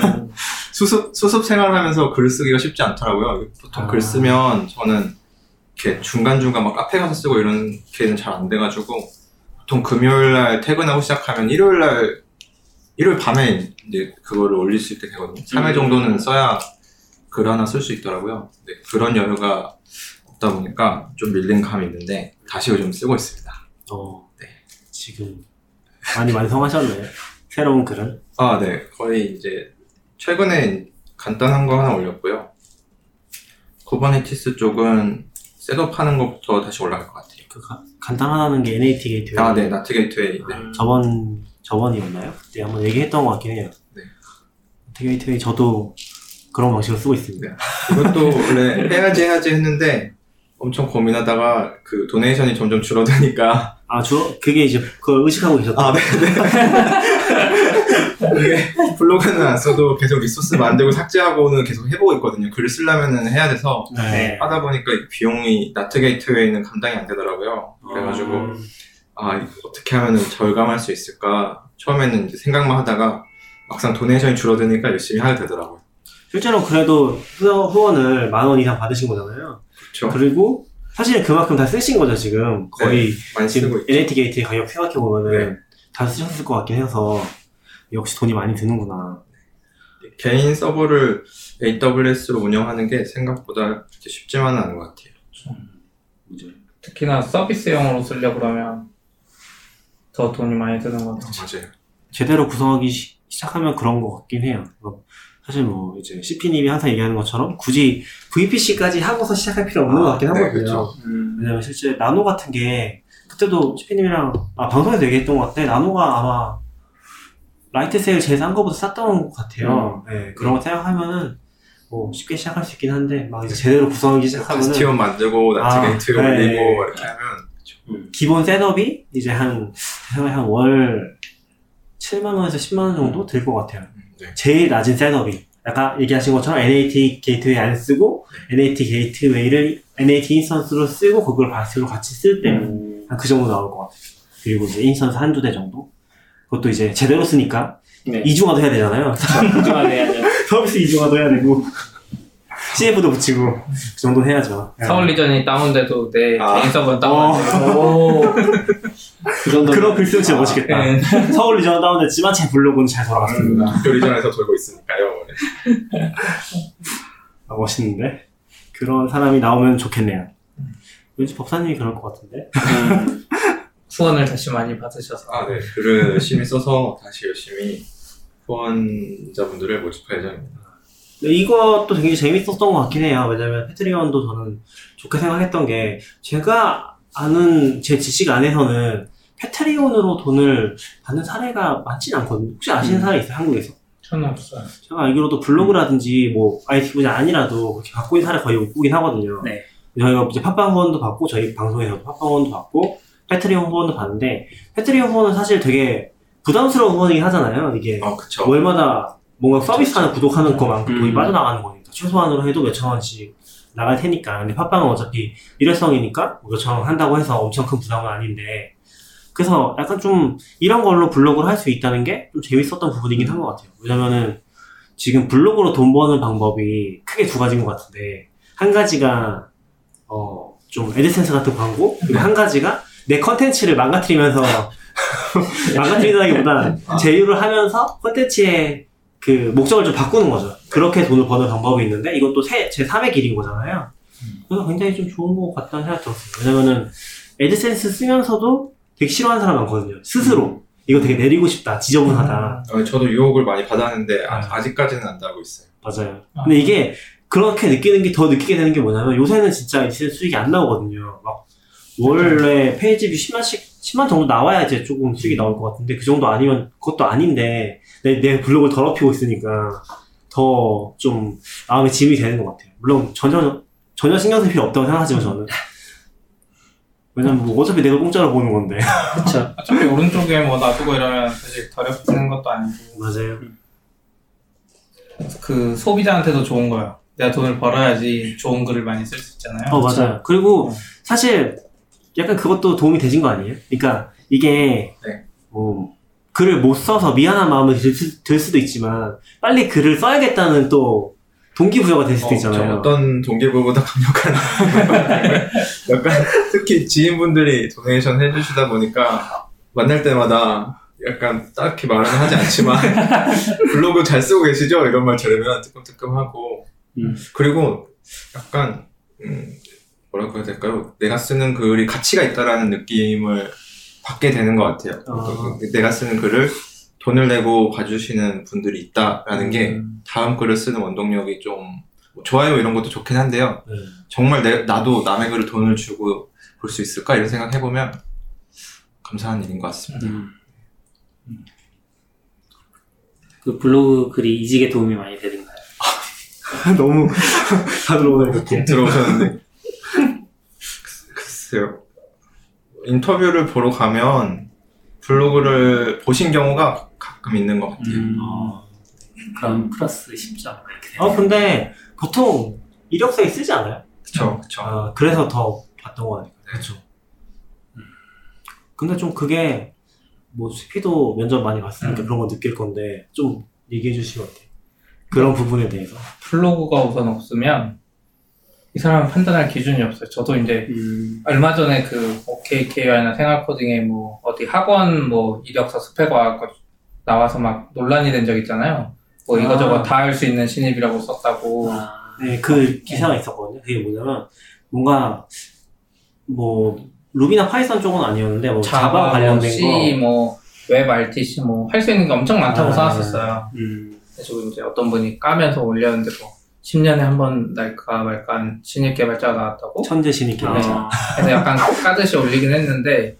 Speaker 4: 수습, 수습 생활하면서 글 쓰기가 쉽지 않더라고요. 보통
Speaker 2: 아.
Speaker 4: 글 쓰면 저는 이렇게 중간 중간 막 카페 가서 쓰고 이런 게는 잘 안 돼가지고 보통 금요일 날 퇴근하고 시작하면 일요일 날 일요일 밤에 이제 그거를 올릴 수 있게 되거든요. 3회
Speaker 3: 음.
Speaker 4: 정도는 써야 글 하나 쓸 수 있더라고요. 네, 그런 여유가 없다 보니까 좀 밀린 감이 있는데 다시 요즘 쓰고 있습니다.
Speaker 2: 어, 네. 지금 많이 완성하셨네요. 새로운 글은.
Speaker 4: 아, 네. 거의 이제 최근에 간단한 거 하나 올렸고요. Kubernetes 쪽은 setup하는 것부터 다시 올라갈 것 같아요.
Speaker 2: 그 가- 간단하다는 게 NAT gateway.
Speaker 4: 아, 네. NAT gateway. 네.
Speaker 2: 저번 저번이었나요? 그때 한번 얘기했던 것 같긴 해요.
Speaker 4: 네.
Speaker 2: NAT gateway 저도 그런 방식으로 쓰고 있습니다.
Speaker 4: 네. 이것도 원래 해야지 해야지 했는데 엄청 고민하다가 그 donation이 점점 줄어드니까
Speaker 2: 아, 저 그게 이제 그걸 의식하고 계셨다.
Speaker 4: 아, 네, 네. 이게 블로그는 안 써도 계속 resource 만들고 삭제하고는 계속 해보고 있거든요. 글을 쓰려면은 해야 돼서
Speaker 3: 네.
Speaker 4: 하다 보니까 이 비용이 NAT gateway는 감당이 안 되더라고요.
Speaker 2: 어.
Speaker 4: 그래가지고 아 이거 어떻게 하면 절감할 수 있을까 처음에는 이제 생각만 하다가 막상 도네이션이 줄어드니까 열심히 하게 되더라고요.
Speaker 2: 실제로 그래도 후- 후원을 만 원 이상 받으신 거잖아요.
Speaker 4: 그렇죠.
Speaker 2: 그리고 사실 그만큼 다 쓰신 거죠 지금 거의
Speaker 4: 많이 쓰고
Speaker 2: 지금
Speaker 4: 있죠.
Speaker 2: NAT 게이트의 가격 생각해 보면은
Speaker 4: 네.
Speaker 2: 다 쓰셨을 것 같긴 해서 역시 돈이 많이 드는구나.
Speaker 4: 개인 서버를 AWS로 운영하는 게 생각보다 그렇게 쉽지만은 않은 것 같아요.
Speaker 1: 특히나 서비스용으로 쓰려고 그러면 더 돈이 많이 드는 것 같아요.
Speaker 4: 맞아요.
Speaker 2: 제대로 구성하기 시, 작하면 그런 것 같긴 해요. 뭐, 사실 뭐 이제 CP님이 항상 얘기하는 것처럼 굳이 VPC까지 하고서 시작할 필요 없는 것 같긴
Speaker 4: 네,
Speaker 2: 하거든요.
Speaker 4: 그렇죠.
Speaker 3: 음.
Speaker 2: 왜냐면 실제 나노 같은 게 그때도 CP님이랑 아, 방송에서 얘기했던 것 같아. nano가 아마 Lightsail 제일 싼 거보다 쌌던 것 같아요. 네, 그런 거 생각하면은 뭐 쉽게 시작할 수 있긴 한데 막 이제 제대로 구성하기 시작하면은
Speaker 4: bastion 만들고 NAT
Speaker 2: 아,
Speaker 4: 게이트
Speaker 2: 네.
Speaker 4: 올리고 이렇게 하면
Speaker 2: 기본 setup이 이제 한, 한월 7만원에서 10만원 정도 들 것 같아요.
Speaker 4: 네.
Speaker 2: 제일 낮은 setup이. 아까 얘기하신 것처럼 NAT gateway 안 쓰고, NAT gateway를 NAT instance로 쓰고, 그걸 bastion으로 같이 쓸 때,
Speaker 3: 음.
Speaker 2: 한그 정도 나올 것 같아요. 그리고 이제 instance 한두 대 정도. 그것도 이제 제대로 쓰니까,
Speaker 3: 네.
Speaker 2: 이중화도 해야 되잖아요.
Speaker 3: 이중화 해야죠.
Speaker 2: 서비스 이중화도 해야 되고, CF도 붙이고, 그 정도 해야죠.
Speaker 1: 서울 리전이 다운돼도 내
Speaker 4: 아.
Speaker 1: 개인 서버는.
Speaker 3: 오. 그 정도.
Speaker 2: 그런 글 쓰면 진짜 멋있겠다.
Speaker 1: 네.
Speaker 2: 서울 리전 다운됐지만 제 블로그는 잘 돌아갔습니다.
Speaker 4: 교리전에서 돌고 있으니까요.
Speaker 2: 아, 멋있는데? 그런 사람이 나오면 좋겠네요. 왠지 법사님이 그럴 것 같은데?
Speaker 3: 음.
Speaker 1: 후원을 다시 많이 받으셔서.
Speaker 4: 아, 네. 글을 열심히 써서 다시 열심히 후원자분들을 모집할 예정입니다.
Speaker 2: 이것도 되게 재밌었던 것 같긴 해요. 왜냐면 패트리온도 저는 좋게 생각했던 게, 제가 아는 제 지식 안에서는 패트리온으로 돈을 받는 사례가 많지는 않거든요. 혹시 아시는 사례 있어요? 한국에서?
Speaker 1: 저는 없어요.
Speaker 2: 제가 알기로도 블로그라든지 뭐 IT 분야 아니라도 그렇게 받고 있는 사례 거의 못 보긴 하거든요.
Speaker 3: 네.
Speaker 2: 저희가 이제 팟빵 후원도 받고 저희 방송에서도 팟빵 후원도 받고 패트리온 후원도 받는데 패트리온 후원은 사실 되게 부담스러운 후원이긴 하잖아요. 이게
Speaker 4: 어, 그쵸.
Speaker 2: 월마다 뭔가 서비스 하나 구독하는 것만큼 돈이
Speaker 3: 음.
Speaker 2: 빠져나가는 거니까. 최소한으로 해도 몇천 원씩 나갈 테니까. 근데 팟빵은 어차피 일회성이니까 뭐 몇천 원 한다고 해서 엄청 큰 부담은 아닌데. 그래서 약간 좀 이런 걸로 블로그를 할 수 있다는 게 좀 재밌었던 부분이긴 한 것 같아요. 왜냐면은 지금 블로그로 돈 버는 방법이 크게 두 가지인 것 같은데. 한 가지가 어좀 애드센스 같은 광고? 그리고 한 가지가 내 컨텐츠를 망가뜨리면서 망가뜨린다기보다 제휴를 하면서 컨텐츠의 그 목적을 좀 바꾸는 거죠. 그렇게 돈을 버는 방법이 있는데 이것도 세, 제 3의 길인 거잖아요. 그래서 굉장히 좀 좋은 것 같다는 생각이 들었어요. 왜냐면은 AdSense 쓰면서도 되게 싫어하는 사람 많거든요. 스스로. 이거 되게 내리고 싶다. 지저분하다.
Speaker 4: 어, 저도 유혹을 많이 받았는데 아,
Speaker 2: 아.
Speaker 4: 아직까지는 안 달고 있어요.
Speaker 2: 맞아요.
Speaker 1: 아.
Speaker 2: 근데 이게 그렇게 느끼는 게 더 느끼게 되는 게 뭐냐면 요새는 진짜 AdSense 수익이 안 나오거든요. 막 원래 page view 10만씩 10만 정도 나와야 이제 조금 수익이 나올 것 같은데 그 정도 아니면 그것도 아닌데 내, 내 블로그를 더럽히고 있으니까 더 좀 마음에 짐이 되는 것 같아요. 물론 전혀 전혀 신경 쓸 필요 없다고 생각하지만 저는 왜냐면 뭐 어차피 내가 공짜로 보는 건데
Speaker 3: 그쵸.
Speaker 1: 어차피 오른쪽에 뭐 놔두고 이러면 사실 더럽히는 것도 아니고
Speaker 2: 맞아요.
Speaker 1: 그 소비자한테도 좋은 거예요. 내가 돈을 벌어야지 좋은 글을 많이 쓸 수 있잖아요.
Speaker 2: 어 맞아요. 그리고
Speaker 1: 어.
Speaker 2: 사실 약간 그것도 도움이 되신 거 아니에요? 그러니까 이게
Speaker 4: 네.
Speaker 2: 뭐 글을 못 써서 미안한 마음이 들, 수- 들 수도 있지만 빨리 글을 써야겠다는 또 동기부여가 될 수도
Speaker 4: 어,
Speaker 2: 있잖아요.
Speaker 4: 저 어떤 동기부보다 강력한 약간 특히 지인분들이 도네이션 해주시다 보니까 만날 때마다 약간 딱히 말은 하지 않지만 블로그 잘 쓰고 계시죠? 이런 말 들으면 뜨끔뜨끔하고
Speaker 3: 음.
Speaker 4: 그리고 약간 음, 뭐라고 해야 될까요? 내가 쓰는 글이 가치가 있다라는 느낌을 받게 되는 것 같아요.
Speaker 2: 아.
Speaker 4: 그 내가 쓰는 글을 돈을 내고 봐주시는 분들이 있다라는 게
Speaker 2: 음.
Speaker 4: 다음 글을 쓰는 원동력이 좀뭐 좋아요 이런 것도 좋긴 한데요.
Speaker 2: 네.
Speaker 4: 정말 내, 나도 남의 글을 돈을 주고 볼 수 있을까 이런 생각 해보면 감사한 일인 것 같습니다.
Speaker 3: 음. 그 블로그 글이 이직에 도움이 많이 되는가요?
Speaker 2: 너무 다들 오늘 이렇게
Speaker 4: 들어오셨는데 글쎄요 인터뷰를 보러 가면 블로그를 보신 경우가 가끔 있는 것 같아요.
Speaker 3: 음.
Speaker 2: 어.
Speaker 3: 그럼 플러스 10점 이렇게 되요
Speaker 2: 어 근데 보통 이력서에 쓰지 않아요?
Speaker 4: 그쵸 그쵸.
Speaker 2: 아, 그래서 더 봤던 거 같아요. 그렇죠. 근데 좀 그게 뭐 스피도 면접 많이 봤으니까
Speaker 3: 음.
Speaker 2: 그런 거 느낄 건데 좀 얘기해 주시면 어때요? 그런 부분에 대해서.
Speaker 1: 블로그가 우선 없으면 이 사람은 판단할 기준이 없어요. 저도 이제
Speaker 3: 음.
Speaker 1: 얼마 전에 그 OKKI나 생활코딩에 뭐 어디 학원 뭐 이력서 스펙 와갖고 나와서 막 논란이 된 적 있잖아요. 뭐 이거저거
Speaker 2: 아.
Speaker 1: 다할 수 있는 신입이라고 썼다고.
Speaker 3: 아,
Speaker 2: 네, 그 기사가 있었거든요. 그게 뭐냐면 뭔가 뭐 Ruby나 Python 쪽은 아니었는데 뭐
Speaker 1: Java, Java,
Speaker 2: 관련된
Speaker 1: C,
Speaker 2: 거.
Speaker 1: 뭐, WebRTC, 뭐, 할 수 있는 게 엄청 많다고
Speaker 2: 아.
Speaker 1: 써놨었어요.
Speaker 3: 음.
Speaker 1: 그래서 이제 어떤 분이 까면서 올렸는데 뭐, 10년에 한 번 날까 말까 한 신입 개발자가 나왔다고?
Speaker 2: 천재 신입 개발자.
Speaker 3: 아,
Speaker 1: 그래서 약간 까듯이 올리긴 했는데,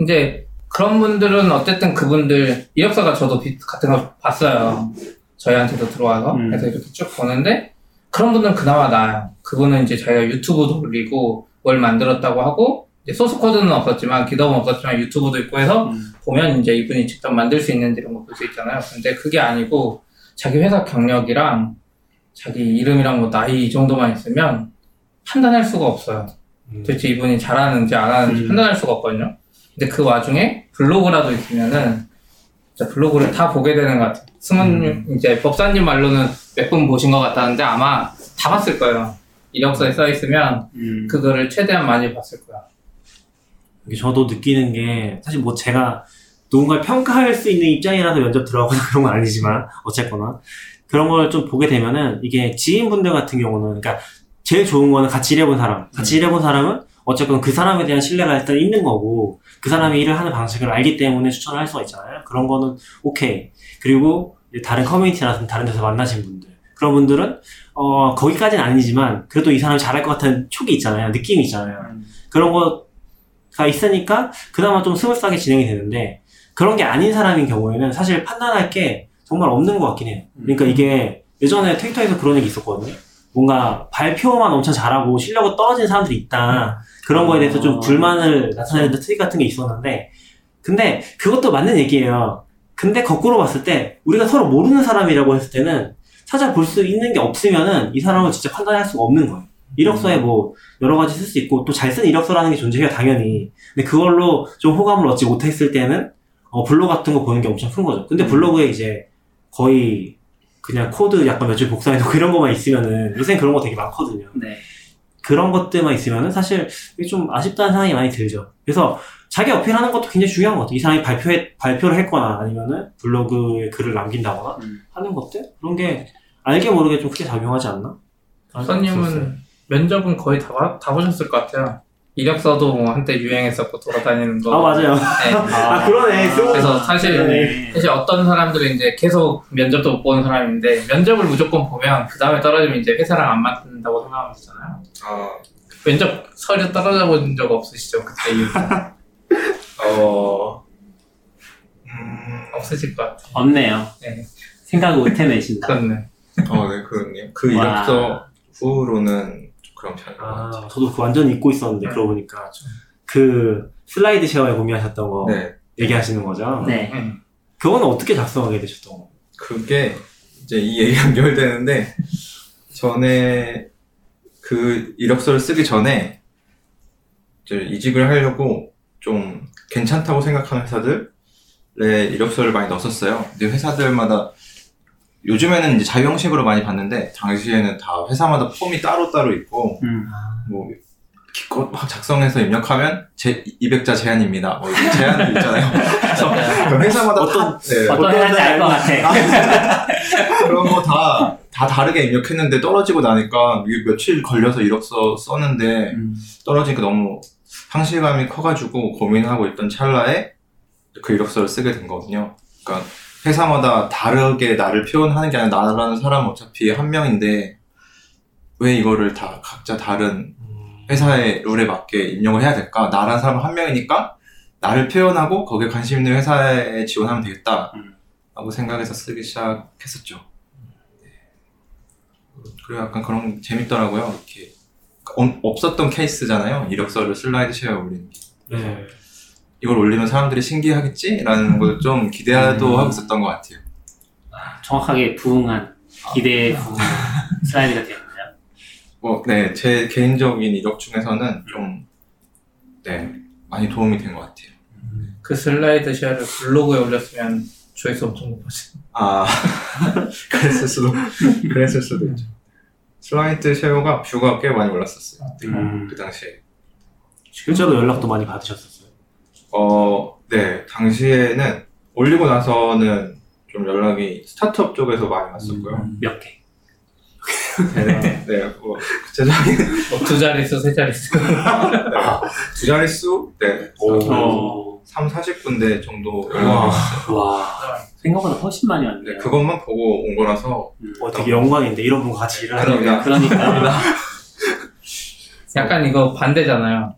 Speaker 1: 이제 그런 분들은 어쨌든 그분들, 이력서가 저도 비- 같은 거 봤어요. 저희한테도 들어와서.
Speaker 3: 음.
Speaker 1: 그래서 이렇게 쭉 보는데, 그런 분들은 그나마 나아요. 그분은 이제 자기가 유튜브도 올리고, 뭘 만들었다고 하고, 소스 코드는 없었지만, 기업은 없었지만 유튜브도 있고 해서,
Speaker 3: 음.
Speaker 1: 보면 이제 이분이 직접 만들 수 있는지 이런 거 볼 수 있잖아요. 근데 그게 아니고 자기 회사 경력이랑 자기 이름이랑 뭐 나이 이 정도만 있으면 판단할 수가 없어요.
Speaker 2: 음.
Speaker 1: 도대체 이분이 잘하는지 안 하는지
Speaker 3: 음.
Speaker 1: 판단할 수가 없거든요. 근데 그 와중에 블로그라도 있으면은 진짜 블로그를 다 보게 되는 것 같아요. 승원님, 이제 법사님 말로는 몇 분 보신 것 같다는데 아마 다 봤을 거예요. 이력서에 써 있으면
Speaker 3: 음.
Speaker 1: 그거를 최대한 많이 봤을 거야.
Speaker 2: 저도 느끼는 게 사실 뭐 제가 누군가를 평가할 수 있는 입장이라서 면접 들어가거나 그런 건 아니지만 어쨌거나 그런 걸 좀 보게 되면은 이게 지인분들 같은 경우는 그러니까 제일 좋은 거는 같이 일해본 사람. 같이 일해본 사람은 어쨌건 그 사람에 대한 신뢰가 일단 있는 거고 그 사람이 일을 하는 방식을 알기 때문에 추천을 할 수가 있잖아요. 그런 거는 오케이. 그리고 다른 커뮤니티나 다른 데서 만나신 분들. 그런 분들은 어 거기까지는 아니지만 그래도 이 사람이 잘할 것 같은 촉이 있잖아요. 느낌이 있잖아요.
Speaker 3: 음.
Speaker 2: 그런 거가 있으니까 그나마 좀 smooth하게 진행이 되는데 그런 게 아닌 사람인 경우에는 사실 판단할 게 정말 없는 것 같긴 해요. 그러니까 이게 예전에 트위터에서 그런 얘기 있었거든요. 뭔가 발표만 엄청 잘하고 실력이 떨어진 사람들이 있다. 그런 거에 대해서 좀
Speaker 3: 어.
Speaker 2: 불만을 나타내는 트윗 같은 게 있었는데 근데 그것도 맞는 얘기예요. 근데 거꾸로 봤을 때 우리가 서로 모르는 사람이라고 했을 때는 찾아볼 수 있는 게 없으면은 이 사람을 진짜 판단할 수가 없는 거예요. 이력서에 뭐 여러 가지 쓸 수 있고 또 잘 쓴 이력서라는 게 존재해요 당연히. 근데 그걸로 좀 호감을 얻지 못했을 때는 어, 블로그 같은 거 보는 게 엄청 큰 거죠. 근데 블로그에 이제 거의 그냥 코드 약간 몇줄 복사해놓고 이런 것만 있으면은 요새 그런 거 되게 많거든요.
Speaker 3: 네.
Speaker 2: 그런 것들만 있으면은 사실 좀 아쉽다는 생각이 많이 들죠. 그래서 자기 어필하는 것도 굉장히 중요한 것 같아요. 이 사람이 발표에, 발표를 했거나 아니면은 블로그에 글을 남긴다거나
Speaker 3: 음.
Speaker 2: 하는 것들? 그런 게 알게 모르게 좀 크게 작용하지 않나?
Speaker 1: 박사님은 면접은 거의 다, 봐- 다 보셨을 것 같아요. 이력서도 뭐 한때 유행했었고 돌아다니는 거.
Speaker 2: 아, 맞아요.
Speaker 1: 네.
Speaker 2: 아, 그러네. 스무-
Speaker 1: 그래서 사실
Speaker 2: 네.
Speaker 1: 사실 어떤 사람들은 이제 계속 면접도 못 보는 사람인데 면접을 무조건 보면 그 다음에 떨어지면 이제 회사랑 안 맞는다고 생각하면 되잖아요.
Speaker 4: 아,
Speaker 1: 면접 서류 떨어져 본 적 없으시죠? 그때 이후
Speaker 4: 어, 음,
Speaker 1: 없으실 것 같아요.
Speaker 3: 없네요.
Speaker 1: 네,
Speaker 3: 생각 을 못 해내신다.
Speaker 1: 그렇네.
Speaker 4: 어, 네, 그렇네요. 그
Speaker 3: 와.
Speaker 4: 이력서 후로는 좀 그런 편인 것
Speaker 2: 아,
Speaker 4: 같아요.
Speaker 2: 저도 그거 완전 잊고 있었는데,
Speaker 1: 네.
Speaker 2: 그러고 보니까. 그 슬라이드 쉐어에 고민하셨던 거
Speaker 4: 네,
Speaker 2: 얘기하시는 거죠?
Speaker 3: 네.
Speaker 1: 음.
Speaker 2: 그거는 어떻게 작성하게 되셨던 거?
Speaker 4: 그게 이제 이 얘기 연결되는데 전에 그 이력서를 쓰기 전에 이제 이직을 하려고 좀 괜찮다고 생각하는 회사들에 이력서를 많이 넣었었어요. 근데 회사들마다 요즘에는 이제 자유 형식으로 많이 봤는데 당시에는 다 회사마다 폼이 따로 따로 있고
Speaker 3: 음.
Speaker 4: 뭐 기껏 막 작성해서 입력하면 제 200자 제한입니다. 뭐 제한도 있잖아요. 그래서 그 회사마다
Speaker 2: 어떤-
Speaker 4: 다, 네,
Speaker 3: 어떤 회사인지 알 것 같아.
Speaker 4: 그런 거 다, 다 다르게 입력했는데 떨어지고 나니까 이게 며칠 걸려서 이력서 썼는데
Speaker 3: 음.
Speaker 4: 떨어지니까 너무 상실감이 커가지고 고민하고 있던 찰나에 그 이력서를 쓰게 된 거거든요. 그러니까 회사마다 다르게 나를 표현하는 게 아니라 나라는 사람은 어차피 한 명인데 왜 이거를 다 각자 다른 회사의 룰에 맞게 입력을 해야 될까? 나라는 사람은 한 명이니까 나를 표현하고 거기에 관심 있는 회사에 지원하면 되겠다.
Speaker 3: 음.
Speaker 4: 라고 생각해서 쓰기 시작했었죠. 네. 그리고 약간 그런 재밌더라고요. 이렇게 어- 없었던 케이스잖아요. 이력서를 슬라이드 쉐어에 올리는 게.
Speaker 2: 네.
Speaker 4: 이걸 올리면 사람들이 신기하겠지라는 걸 좀 기대도
Speaker 3: 음.
Speaker 4: 하고 있었던 것 같아요.
Speaker 3: 정확하게 부응한 기대에 부응한 슬라이드가 되었네요.
Speaker 4: 뭐, 네, 제 개인적인 이력 중에서는 좀, 네, 많이 도움이 된 것 같아요.
Speaker 1: 그 SlideShare를 블로그에 올렸으면 조회수 엄청 높았지.
Speaker 4: 아 그랬을 수도 그랬을 수도 있죠. SlideShare가 view가 꽤 많이 올랐었어요.
Speaker 3: 음.
Speaker 4: 그 당시에.
Speaker 2: 실제로 연락도 많이 받으셨었어요.
Speaker 4: 어, 네. 당시에는 올리고 나서는 좀 연락이 스타트업 쪽에서 많이 왔었고요.
Speaker 3: 몇 개.
Speaker 4: 네, 네, 뭐, 구체적인
Speaker 1: 뭐두 자릿수, 세 자릿수.
Speaker 4: 네, 두 자릿수, 네,
Speaker 3: 오.
Speaker 4: 3, 40군데 정도 연락이
Speaker 3: 와.
Speaker 4: 왔어요.
Speaker 3: 와. 생각보다 훨씬 많이 왔네요.
Speaker 4: 네, 그것만 보고 온 거라서,
Speaker 3: 음.
Speaker 2: 어, 되게 영광인데 이런 분과 같이 일을 하는 게.
Speaker 4: 그러니까.
Speaker 3: 그러니까.
Speaker 1: 약간 이거 반대잖아요.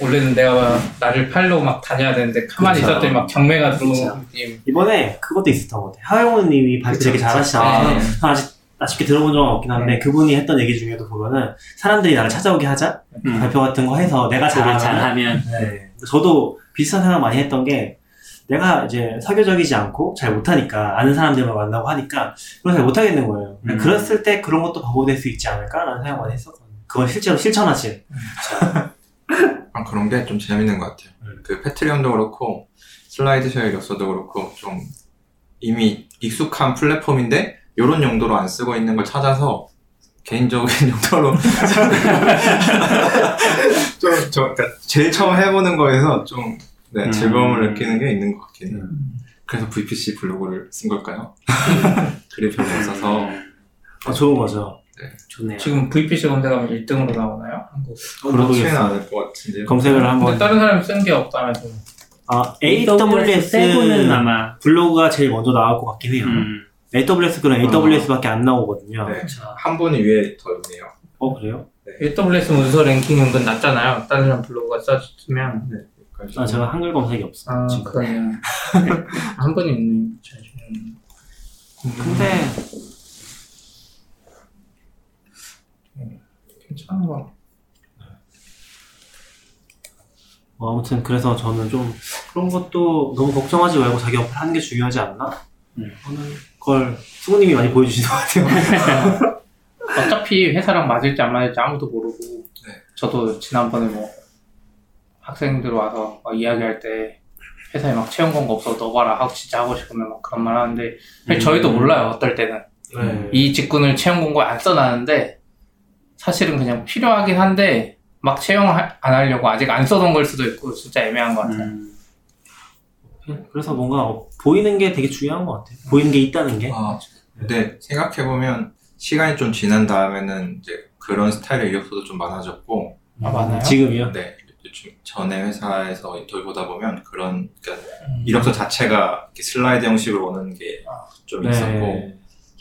Speaker 1: 원래는 내가 나를 팔로 막 다녀야 되는데 가만히
Speaker 2: 그쵸.
Speaker 1: 있었더니 막 경매가 들어오는
Speaker 2: 그쵸.
Speaker 1: 느낌.
Speaker 2: 이번에 그것도 있었던 것 같아요. 하영우님이 발표 되게 잘하시잖아요.
Speaker 1: 네.
Speaker 2: 저는 아직 아쉽게 들어본 적은 없긴 한데
Speaker 1: 네.
Speaker 2: 그분이 했던 얘기 중에도 보면은 사람들이 나를 찾아오게 하자
Speaker 3: 음.
Speaker 2: 발표 같은 거 해서 내가
Speaker 3: 잘하면,
Speaker 2: 잘하면. 네. 저도 비슷한 생각 많이 했던 게 내가 이제 사교적이지 않고 잘 못하니까 아는 사람들만 만나고 하니까 그걸 잘 못하겠는 거예요.
Speaker 3: 음.
Speaker 2: 그랬을 때 그런 것도 바보될 수 있지 않을까라는 생각 많이 했었거든요. 그걸 실제로 실천하 신.
Speaker 4: 아, 그런 게 좀 재밌는 것 같아요.
Speaker 2: 음.
Speaker 4: 그 패트리언도 그렇고, 슬라이드 쉐어 이력서도 그렇고, 좀 이미 익숙한 플랫폼인데, 이런 용도로 안 쓰고 있는 걸 찾아서, 개인적인 용도로. 좀, 저, 그러니까 제일 처음 해보는 거에서 좀, 네,
Speaker 3: 음.
Speaker 4: 즐거움을 느끼는 게 있는 것 같긴 해요.
Speaker 2: 음.
Speaker 4: 그래서 VPC 블로그를 쓴 걸까요? 글이 별로 없어서.
Speaker 2: 어, 좋은 거 죠.
Speaker 3: 좋네요.
Speaker 1: 지금 VPC 검색하면 1등으로 나오나요? 한국.
Speaker 2: 모르겠어요.
Speaker 4: 않을 것 같은데요.
Speaker 2: 검색을
Speaker 1: 근데
Speaker 2: 한번.
Speaker 1: 다른 사람이 쓴 게 없다면서.
Speaker 2: 아,
Speaker 3: AWS
Speaker 2: AWS
Speaker 3: 아마.
Speaker 2: 블로그가 제일 먼저 나올 것 같긴 해요.
Speaker 3: 음.
Speaker 2: AWS 그런 AWS밖에 안 나오거든요.
Speaker 4: 네. 한 분이 위에 더 있네요.
Speaker 2: 어 그래요?
Speaker 1: AWS 문서 랭킹이 은근 낮잖아요. 다른 사람 블로그가 써주면.
Speaker 4: 그러니까
Speaker 2: 아 제가 한글 검색이 없어.
Speaker 1: 아,
Speaker 2: 지금.
Speaker 1: 그러네요. 한 분이 있네. 음.
Speaker 2: 근데
Speaker 1: 괜찮은 거.
Speaker 2: 뭐 아무튼 그래서 저는 좀 그런 것도 너무 걱정하지 말고 자기 어플 하는 게 중요하지 않나?
Speaker 3: 음.
Speaker 2: 하는 걸 수고님이 많이 보여주시는 것 같아요.
Speaker 1: 어차피 회사랑 맞을지 안 맞을지 아무도 모르고
Speaker 4: 네.
Speaker 1: 저도 지난번에 뭐 학생들 와서 막 이야기할 때 회사에 막 채용 공고 없어 넣어봐라 하고 진짜 하고 싶으면 막 그런 말 하는데 사실 저희도 몰라요 어떨 때는
Speaker 2: 네.
Speaker 1: 이 직군을 채용 공고에 안 써놨는데 사실은 그냥 필요하긴 한데 막 채용 안 하려고 아직 안 써놓은 걸 수도 있고 진짜 애매한 것 같아요
Speaker 3: 음.
Speaker 2: 그래서 뭔가 어, 보이는 게 되게 중요한 것 같아요. 보이는 게 있다는 게.
Speaker 4: 아, 근데 생각해 보면 시간이 좀 지난 다음에는 이제 그런 스타일의 이력서도 좀 많아졌고,
Speaker 1: 아 많아요?
Speaker 2: 지금이요?
Speaker 4: 네, 요즘 전에 회사에서 인터뷰 보다 보면 그런 그러니까
Speaker 1: 음.
Speaker 4: 이력서 자체가 이렇게 슬라이드 형식으로 오는 게좀
Speaker 2: 네.
Speaker 4: 있었고,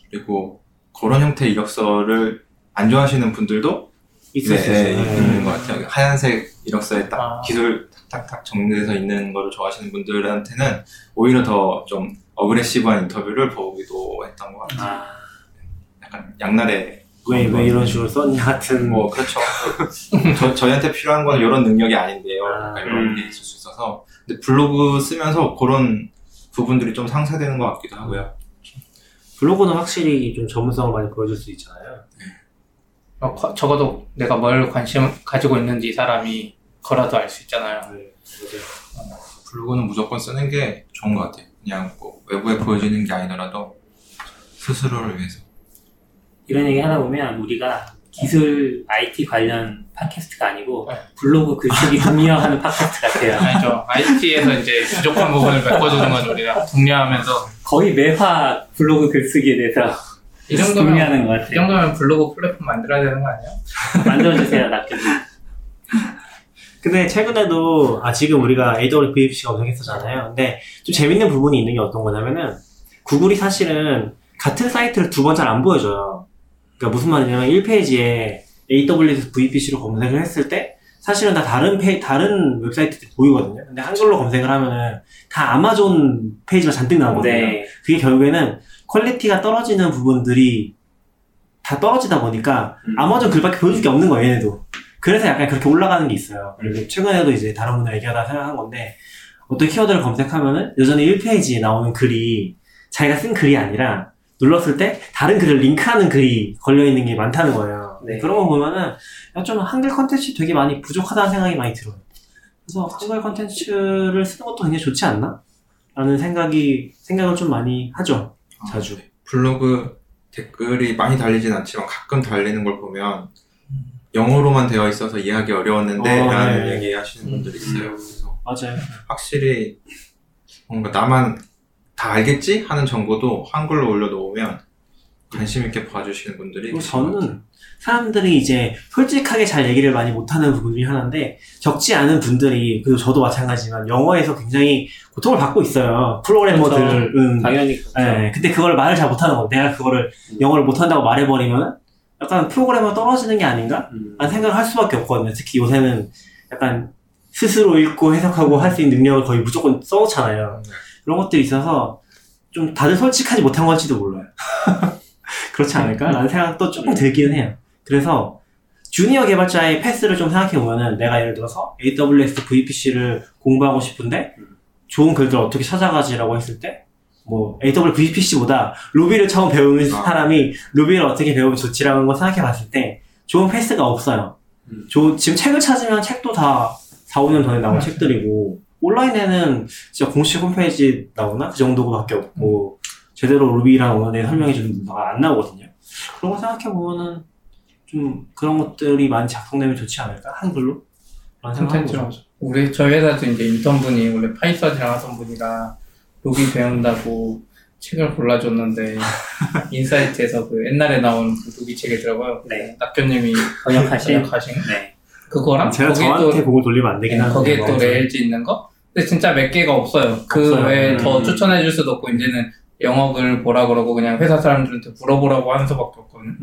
Speaker 4: 그리고 그런 형태의 이력서를 안 좋아하시는 분들도
Speaker 2: 있을
Speaker 4: 네,
Speaker 2: 수
Speaker 4: 네. 있는 것 같아요. 하얀색 이력서에 딱
Speaker 1: 아.
Speaker 4: 기술 탁탁탁 정리돼서 있는 거를 좋아하시는 분들한테는 오히려 더 좀 어그레시브한 인터뷰를 보기도 했던 것 같아요.
Speaker 3: 아.
Speaker 4: 약간 양날의
Speaker 2: 왜, 왜 이런 식으로 썼냐 같은.
Speaker 4: 뭐 그렇죠. 저, 저희한테 필요한 건 이런 능력이 아닌데요.
Speaker 2: 아,
Speaker 4: 이런
Speaker 3: 음.
Speaker 4: 게 있을 수 있어서 근데 블로그 쓰면서 그런 부분들이 좀 상쇄되는 것 같기도 하고요.
Speaker 2: 블로그는 확실히 좀 전문성을 많이 보여줄 수 있잖아요.
Speaker 1: 어, 거- 적어도 내가 뭘 관심 가지고 있는지 이 사람이 그거라도 알 수 있잖아요
Speaker 4: 블로그는 무조건 쓰는 게 좋은 것 같아요. 그냥 뭐 외부에 보여지는 게 아니더라도 스스로를 위해서.
Speaker 3: 이런 얘기 하다 보면 우리가 기술 IT 관련 팟캐스트가 아니고
Speaker 1: 네.
Speaker 3: 블로그 글쓰기 독려하는 팟캐스트 같아요.
Speaker 1: 아니죠 IT에서 이제 부족한 부분을 메꿔주는 건 우리가 독려하면서
Speaker 3: 거의 매화 블로그 글쓰기에 대해서
Speaker 1: 이 정도면
Speaker 3: 독려하는
Speaker 1: 것이
Speaker 3: 같아요.
Speaker 1: 정도면 블로그 플랫폼 만들어야 되는 거 아니에요?
Speaker 3: 만들어주세요, 낙교님.
Speaker 2: 근데 최근에도 아 지금 우리가 AWVFC 검색했었잖아요. 근데 좀 재밌는 부분이 있는 게 어떤 거냐면은 구글이 사실은 같은 사이트를 두 번 잘 안 보여줘요. 그러니까 무슨 말이냐면 1페이지에 AWS VPC로 검색을 했을 때 사실은 다 다른 페이 다른 웹사이트들이 보이거든요. 근데 한글로 검색을 하면은 다 아마존 페이지가 잔뜩 나오거든요.
Speaker 3: 네.
Speaker 2: 그게 결국에는 퀄리티가 떨어지는 부분들이 다 떨어지다 보니까
Speaker 3: 음.
Speaker 2: 아마존 글밖에 보여줄 게 없는 거예요, 얘네도. 그래서 약간 그렇게 올라가는 게 있어요. 그리고 최근에도 이제 다른 분들 얘기하다 생각한 건데, 어떤 키워드를 검색하면은 여전히 1페이지에 나오는 글이 자기가 쓴 글이 아니라 눌렀을 때 다른 글을 링크하는 글이 걸려있는 게 많다는 거예요.
Speaker 3: 네.
Speaker 2: 그런 거 보면은 야, 좀 한글 컨텐츠 되게 많이 부족하다는 생각이 많이 들어요. 그래서 한글 컨텐츠를 쓰는 것도 굉장히 좋지 않나? 라는 생각이 생각을 좀 많이 하죠. 자주.
Speaker 4: 블로그 댓글이 많이 달리진 않지만 가끔 달리는 걸 보면 영어로만 되어 있어서 이해하기 어려웠는데
Speaker 2: 어,
Speaker 4: 라는
Speaker 2: 네.
Speaker 4: 얘기 하시는 분들이 있어요.
Speaker 3: 음.
Speaker 4: 그래서
Speaker 2: 맞아요.
Speaker 4: 확실히 뭔가 나만 다 알겠지? 하는 정보도 한글로 올려놓으면 관심 있게 봐주시는 분들이
Speaker 2: 그리고
Speaker 4: 계신 것 같아요.
Speaker 2: 저는 사람들이 이제 솔직하게 잘 얘기를 많이 못하는 부분 중에 하나인데 적지 않은 분들이 그리고 저도 마찬가지지만 영어에서 굉장히 고통을 받고 있어요. 프로그래머들은
Speaker 3: 당연히 그렇죠.
Speaker 2: 네, 근데 그걸 말을 잘 못하는 거. 내가 그거를
Speaker 3: 음.
Speaker 2: 영어를 못한다고 말해버리면 약간 프로그래머 떨어지는 게 아닌가?
Speaker 3: 음.
Speaker 2: 라는 생각을 할 수밖에 없거든요. 특히 요새는 약간 스스로 읽고 해석하고 할 수 있는 능력을 거의 무조건 써놓잖아요.
Speaker 4: 네.
Speaker 2: 그런 것들이 있어서 좀 다들 솔직하지 못한 건지도 몰라요. 그렇지 않을까? 라는 생각도 조금 들기는 해요. 그래서 주니어 개발자의 패스를 좀 생각해 보면은 내가 예를 들어서 AWS VPC를 공부하고 싶은데 좋은 글들 어떻게 찾아가지라고 했을 때 뭐 AWS VPC보다 루비를 처음 배우는
Speaker 4: 아.
Speaker 2: 사람이 루비를 어떻게 배우면 좋지라는 걸 생각해 봤을 때 좋은 패스가 없어요.
Speaker 3: 음.
Speaker 2: 조- 지금 책을 찾으면 책도 다 4, 5년 전에 나온 책들이고 온라인에는 진짜 공식 홈페이지 나오나? 그 정도밖에 없고 제대로 Ruby란 언어에 설명해 주는 바가 안 나오거든요. 그런 거 생각해 보면은 좀 그런 것들이 많이 작성되면 좋지 않을까? 한글로? 그런 거죠.
Speaker 1: 우리 저희 회사도 이제 인턴분이 원래 Python이랑 하던 분이라 로비 배운다고 책을 골라줬는데 인사이트에서 그 옛날에 나온 그 로비 책이더라고요.
Speaker 3: 네.
Speaker 1: 낙교님이
Speaker 3: 번역하신
Speaker 1: 번역하신
Speaker 3: 네.
Speaker 1: 그거랑
Speaker 2: 제가
Speaker 1: 거기에
Speaker 2: 저한테
Speaker 1: 또
Speaker 2: 공을 돌리면 안 되긴
Speaker 1: 네,
Speaker 2: 하는데
Speaker 1: 거기에
Speaker 2: 뭐
Speaker 1: 또. Rails 있는 거? 근데 진짜 몇 개가 없어요. 그
Speaker 2: 없어요.
Speaker 1: 외에 더
Speaker 3: 음.
Speaker 1: 추천해 줄 수도 없고 이제는 영어글 보라 그러고 그냥 회사 사람들한테 물어보라고 하는 수밖에 없거든요.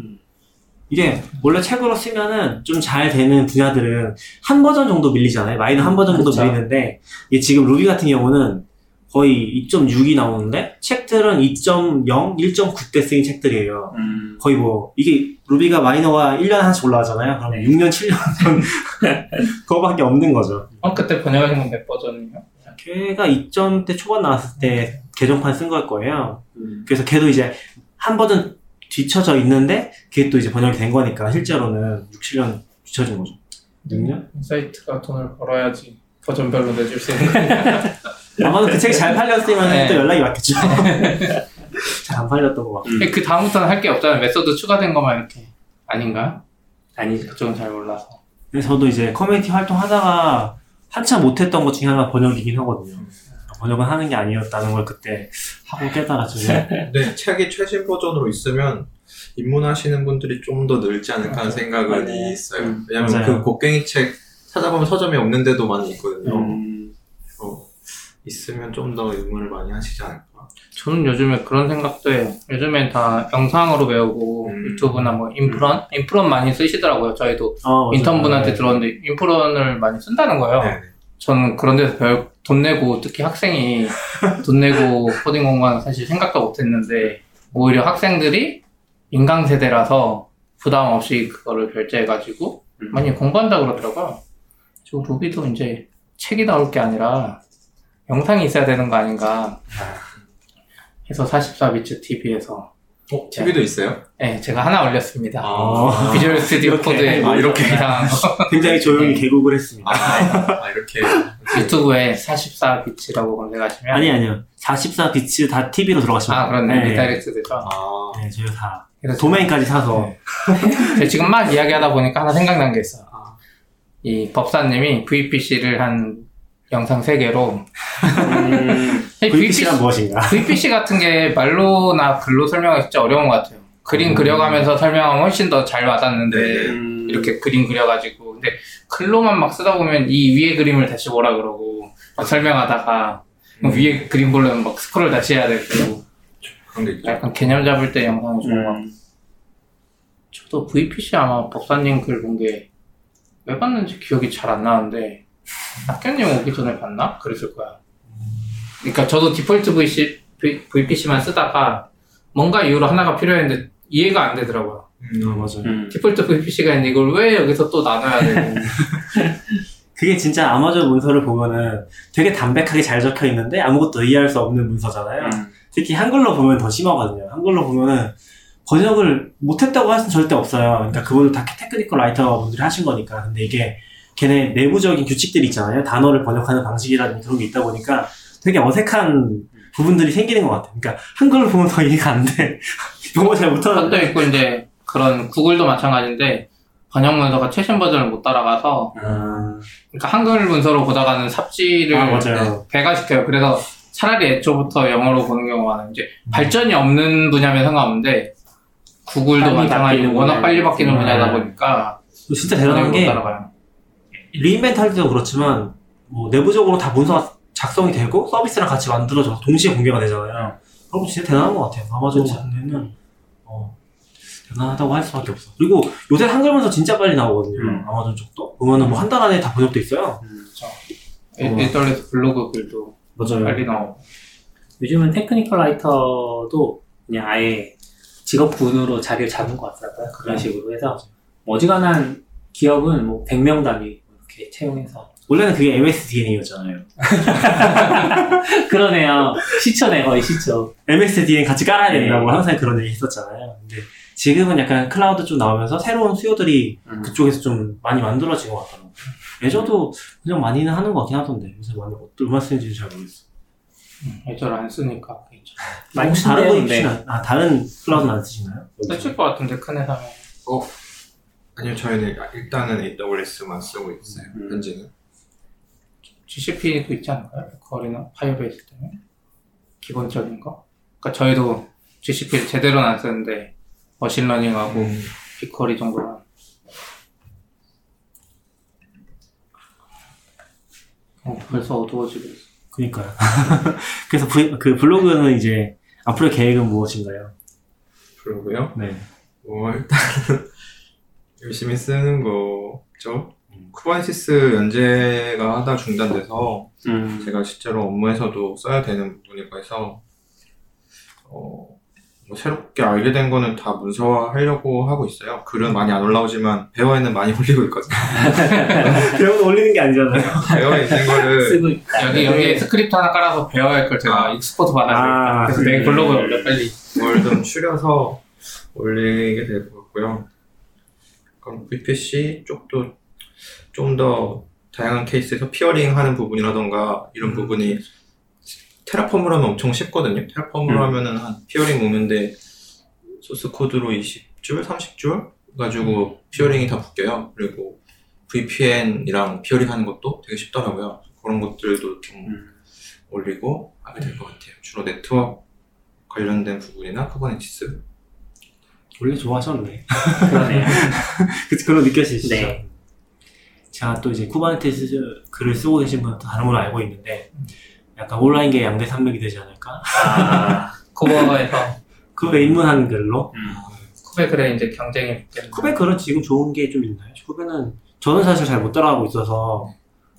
Speaker 2: 이게 원래 책으로 쓰면은 좀 잘 되는 분야들은 한 버전 정도 밀리잖아요. 마이너 한 버전 정도
Speaker 3: 그렇죠.
Speaker 2: 밀리는데 이게 지금 루비 같은 경우는 거의 2.6이 나오는데 책들은 2.0, 1.9대 쓰인 책들이에요.
Speaker 3: 음.
Speaker 2: 거의 뭐 이게 루비가 마이너가 1년에 하나씩 올라가잖아요. 그럼
Speaker 3: 네.
Speaker 2: 6년, 7년 그거밖에 없는 거죠.
Speaker 1: 어, 그때 번역하신 건 몇 버전이에요?
Speaker 2: 걔가 2점대 초반 나왔을 때 개정판 쓴 걸 거예요.
Speaker 3: 음.
Speaker 2: 그래서 걔도 이제 한 버전 뒤쳐져 있는데 그게 또 이제 번역이 된 거니까 실제로는 6, 7년 뒤쳐진 거죠. 6년?
Speaker 1: 인사이트가 돈을 벌어야지 버전별로 내줄 수 있는.
Speaker 2: 아마도 그 책이 잘 팔렸으면
Speaker 1: 네.
Speaker 2: 또 연락이 왔겠죠. 잘 안 팔렸던 것 같고.
Speaker 3: 음.
Speaker 1: 그 다음부터는 할 게 없잖아요. method 추가된 것만 이렇게 아닌가요?
Speaker 3: 아니죠.
Speaker 1: 그쪽은 잘 몰라서.
Speaker 2: 근데 저도 이제 커뮤니티 활동하다가 한참 못했던 것 중에 하나가 번역이긴 하거든요. 번역은 하는 게 아니었다는 걸 그때 하고 깨달았죠.
Speaker 4: 근데 책이 최신 버전으로 있으면 입문하시는 분들이 좀 더 늘지 않을까 하는 생각은
Speaker 3: 맞아요.
Speaker 4: 있어요.
Speaker 3: 음,
Speaker 4: 왜냐면
Speaker 2: 맞아요.
Speaker 4: 그 곡괭이 책 찾아보면 서점이 없는 데도 많이 있거든요.
Speaker 3: 음.
Speaker 4: 어, 있으면 좀 더 입문을 많이 하시지 않을까.
Speaker 1: 저는 요즘에 그런 생각도 해요. 요즘엔 다 영상으로 배우고
Speaker 4: 음.
Speaker 1: 유튜브나 뭐 인프런? 인프런 많이 쓰시더라고요. 저희도
Speaker 2: 어.
Speaker 1: 인턴분한테
Speaker 2: 네.
Speaker 1: 들었는데 인프런을 많이 쓴다는 거예요.
Speaker 4: 네.
Speaker 1: 저는 그런 데서 배울, 돈 내고, 특히 학생이 돈 내고 코딩 공부하는 거 사실 생각도 못 했는데, 오히려 학생들이 인강 세대라서 부담 없이 그거를 결제해가지고
Speaker 3: 음.
Speaker 1: 많이 공부한다 그러더라고요. 저 루비도 이제 책이 나올 게 아니라 영상이 있어야 되는 거 아닌가 해서 44비츠 TV에서
Speaker 4: 어, TV도 있어요?
Speaker 1: 네, 제가 하나 올렸습니다.
Speaker 2: 아.
Speaker 1: 비주얼 스튜디오. 코드에
Speaker 4: 아, 이렇게.
Speaker 1: 이상한 거.
Speaker 2: 굉장히 조용히 개국을 했습니다.
Speaker 4: 아, 이렇게.
Speaker 1: 유튜브에 44BITS라고 검색하시면
Speaker 2: 아니 아니요. 44BITS dot TV로 들어가시면
Speaker 1: 아, 그렇네.
Speaker 2: 네.
Speaker 1: redirect 되죠.
Speaker 4: 아,
Speaker 2: 네, 저희가 다
Speaker 1: 그래서
Speaker 2: 도메인까지 사서
Speaker 1: 네. 제가 지금 막 이야기하다 보니까 하나 생각난 게 있어요.
Speaker 2: 아.
Speaker 1: 이 법사님이 VPC를 한 영상 3개로
Speaker 3: 음.
Speaker 2: VPC란 무엇인가?
Speaker 1: VPC 같은 게 말로나 글로 설명하기 진짜 어려운 것 같아요. 그림
Speaker 2: 음.
Speaker 1: 그려가면서 설명하면 훨씬 더 잘 와닿는데
Speaker 3: 음.
Speaker 1: 이렇게 그림 그려가지고 근데 글로만 막 쓰다 보면 이 위에 그림을 다시 보라 그러고 막 설명하다가
Speaker 4: 음.
Speaker 1: 위에 그림 보려면 막 스크롤 다시 해야 되고. 약간 개념 잡을 때 영상이 좋은 것 같아요.
Speaker 3: 음.
Speaker 1: 저도 VPC 아마 법사님 글 본 게 왜 봤는지 기억이 잘 안 나는데 학교님 오기 전에 봤나? 그랬을 거야. 그러니까 저도 디폴트 VC, VPC만 쓰다가 뭔가 이유로 하나가 필요했는데 이해가 안 되더라고요.
Speaker 2: 아,
Speaker 4: 음,
Speaker 2: 맞아요.
Speaker 3: 음.
Speaker 1: default VPC가 있는데 이걸 왜 여기서 또 나눠야 되고
Speaker 2: 그게 진짜 아마존 문서를 보면은 되게 담백하게 잘 적혀 있는데 아무것도 이해할 수 없는 문서잖아요.
Speaker 3: 음.
Speaker 2: 특히 한글로 보면 더 심하거든요. 한글로 보면은 번역을 못했다고 할 수는 절대 없어요. 그러니까 그분들 다 technical writer 분들이 하신 거니까. 근데 이게 걔네 내부적인 규칙들이 있잖아요. 단어를 번역하는 방식이라든지 그런 게 있다 보니까 되게 어색한 부분들이 생기는 것 같아요. 그러니까 한글을 보면 더 이해가 안 돼. 영어 잘
Speaker 1: 그것도
Speaker 2: 못하는데.
Speaker 1: 있고 이제 그런 구글도 마찬가지인데 번역 문서가 최신 버전을 못 따라가서
Speaker 2: 아,
Speaker 1: 그러니까 한글 문서로 보다가는 삽질을
Speaker 2: 아, 맞아요.
Speaker 1: 배가 시켜요. 그래서 차라리 애초부터 영어로 보는 경우가 많아요. 이제 발전이 없는 분야면 상관없는데 구글도 마찬가지로 워낙. 빨리 바뀌는
Speaker 3: 음.
Speaker 1: 분야다 보니까
Speaker 2: 진짜 대단한 못게
Speaker 1: 따라가요.
Speaker 2: re:Invent 할 때도 그렇지만 뭐 내부적으로 다 문서가 작성이 되고 서비스랑 같이 만들어져서 동시에 공개가 되잖아요. 그럼 진짜 대단한 것 같아요. 아마존. 같은 데는 어, 대단하다고 할 수밖에 없어. 그리고 요새 한글 문서 진짜 빨리 나오거든요.
Speaker 3: 음.
Speaker 2: 아마존 쪽도 보면은 뭐 한 달 안에 다 번역돼 있어요.
Speaker 3: 음.
Speaker 2: 어.
Speaker 1: 일달에서 블로그 글도
Speaker 2: 맞아요.
Speaker 1: 빨리 나오고
Speaker 3: 요즘은 technical writer도 그냥 아예 직업군으로 자리를 잡은 것 같더라고요. 그런 식으로 해서 뭐 어지간한 기업은 뭐 100명 단위 이렇게 채용해서
Speaker 2: 원래는 그게 MSDN이었잖아요.
Speaker 3: 그러네요. 시초네 거의 시초.
Speaker 2: MSDN 같이 깔아야 된다고
Speaker 3: 네.
Speaker 2: 항상 그런 얘기 했었잖아요. 근데 지금은 약간 클라우드 좀 나오면서 새로운 수요들이
Speaker 3: 음.
Speaker 2: 그쪽에서 좀 많이 만들어진 것 같더라고요. 예저도 그냥 많이는 하는 것 같긴 하던데 요새 많이 얼마 쓰는지 잘 모르겠어.
Speaker 1: 애절 안 쓰니까 그렇죠.
Speaker 3: 많이
Speaker 2: 혹시 다른 거. 혹시 아 다른 클라우드는 안 쓰시나요?
Speaker 1: 쓰실 것 같은데 큰 회사면
Speaker 4: 아니요, 저희는 일단은 AWS만 쓰고 있어요.
Speaker 3: 음.
Speaker 4: 현재는.
Speaker 1: GCP도 있지 않을까요? 거리나 Firebase 때문에 기본적인 거. 그러니까 저희도 GCP를 제대로는 안 쓰는데 machine learning하고
Speaker 4: 음.
Speaker 1: BigQuery 정도만. 어, 벌써 어두워지고 있어.
Speaker 2: 그니까요. 그래서 브, 그 블로그는 이제 앞으로의 계획은 무엇인가요?
Speaker 4: 그러고요.
Speaker 2: 네.
Speaker 4: 뭐 일단 열심히 쓰는 거죠. Kubernetes 연재가 하다 중단돼서
Speaker 3: 음.
Speaker 4: 제가 실제로 업무에서도 써야 되는 부분이고 해서 어, 뭐 새롭게 알게 된 거는 다 문서화 하려고 하고 있어요. 글은 많이 안 올라오지만 Bear에는 많이 올리고 있거든요.
Speaker 2: Bear는 올리는 게 아니잖아요.
Speaker 4: 배어에 있는 거를
Speaker 3: 쓰고 있다.
Speaker 1: 여기 여기 스크립트 하나 깔아서 배워야 할걸 제가 export 받아야
Speaker 2: 아,
Speaker 1: 그래서 내 블로그에 올려 빨리.
Speaker 4: 뭘 좀 추려서 올리게 될 것 같고요. 그럼 VPC 쪽도 좀 더 다양한 케이스에서 peering 하는 부분이라던가 이런 부분이 Terraform으로 하면 엄청 쉽거든요. Terraform으로
Speaker 3: 음.
Speaker 4: 하면은 한 peering 오는데 소스 코드로 20줄, 30줄 가지고 peering이 다 묶여요. 그리고 VPN이랑 peering 하는 것도 되게 쉽더라고요. 그런 것들도 좀
Speaker 3: 음.
Speaker 4: 올리고 하게 될 것 같아요. 주로 네트워크 관련된 부분이나 Kubernetes
Speaker 2: 원래 좋아하셨네.
Speaker 3: 그러네요.
Speaker 2: 그, 그런 느껴지시죠?
Speaker 3: 네.
Speaker 2: 제가 또 이제 Kubernetes 글을 쓰고 계신 분은 또 다른 걸로 알고 있는데 약간 온라인계 양대 산맥이 되지 않을까?
Speaker 3: 아,
Speaker 1: 쿠버에서
Speaker 2: 쿠베 입문한 글로
Speaker 3: 음.
Speaker 1: 쿠베 그래 이제 경쟁이 붙겠네.
Speaker 2: 쿠베 글은 지금 좋은 게 좀 있나요? 쿠베는 저는 사실 잘 못 따라가고 있어서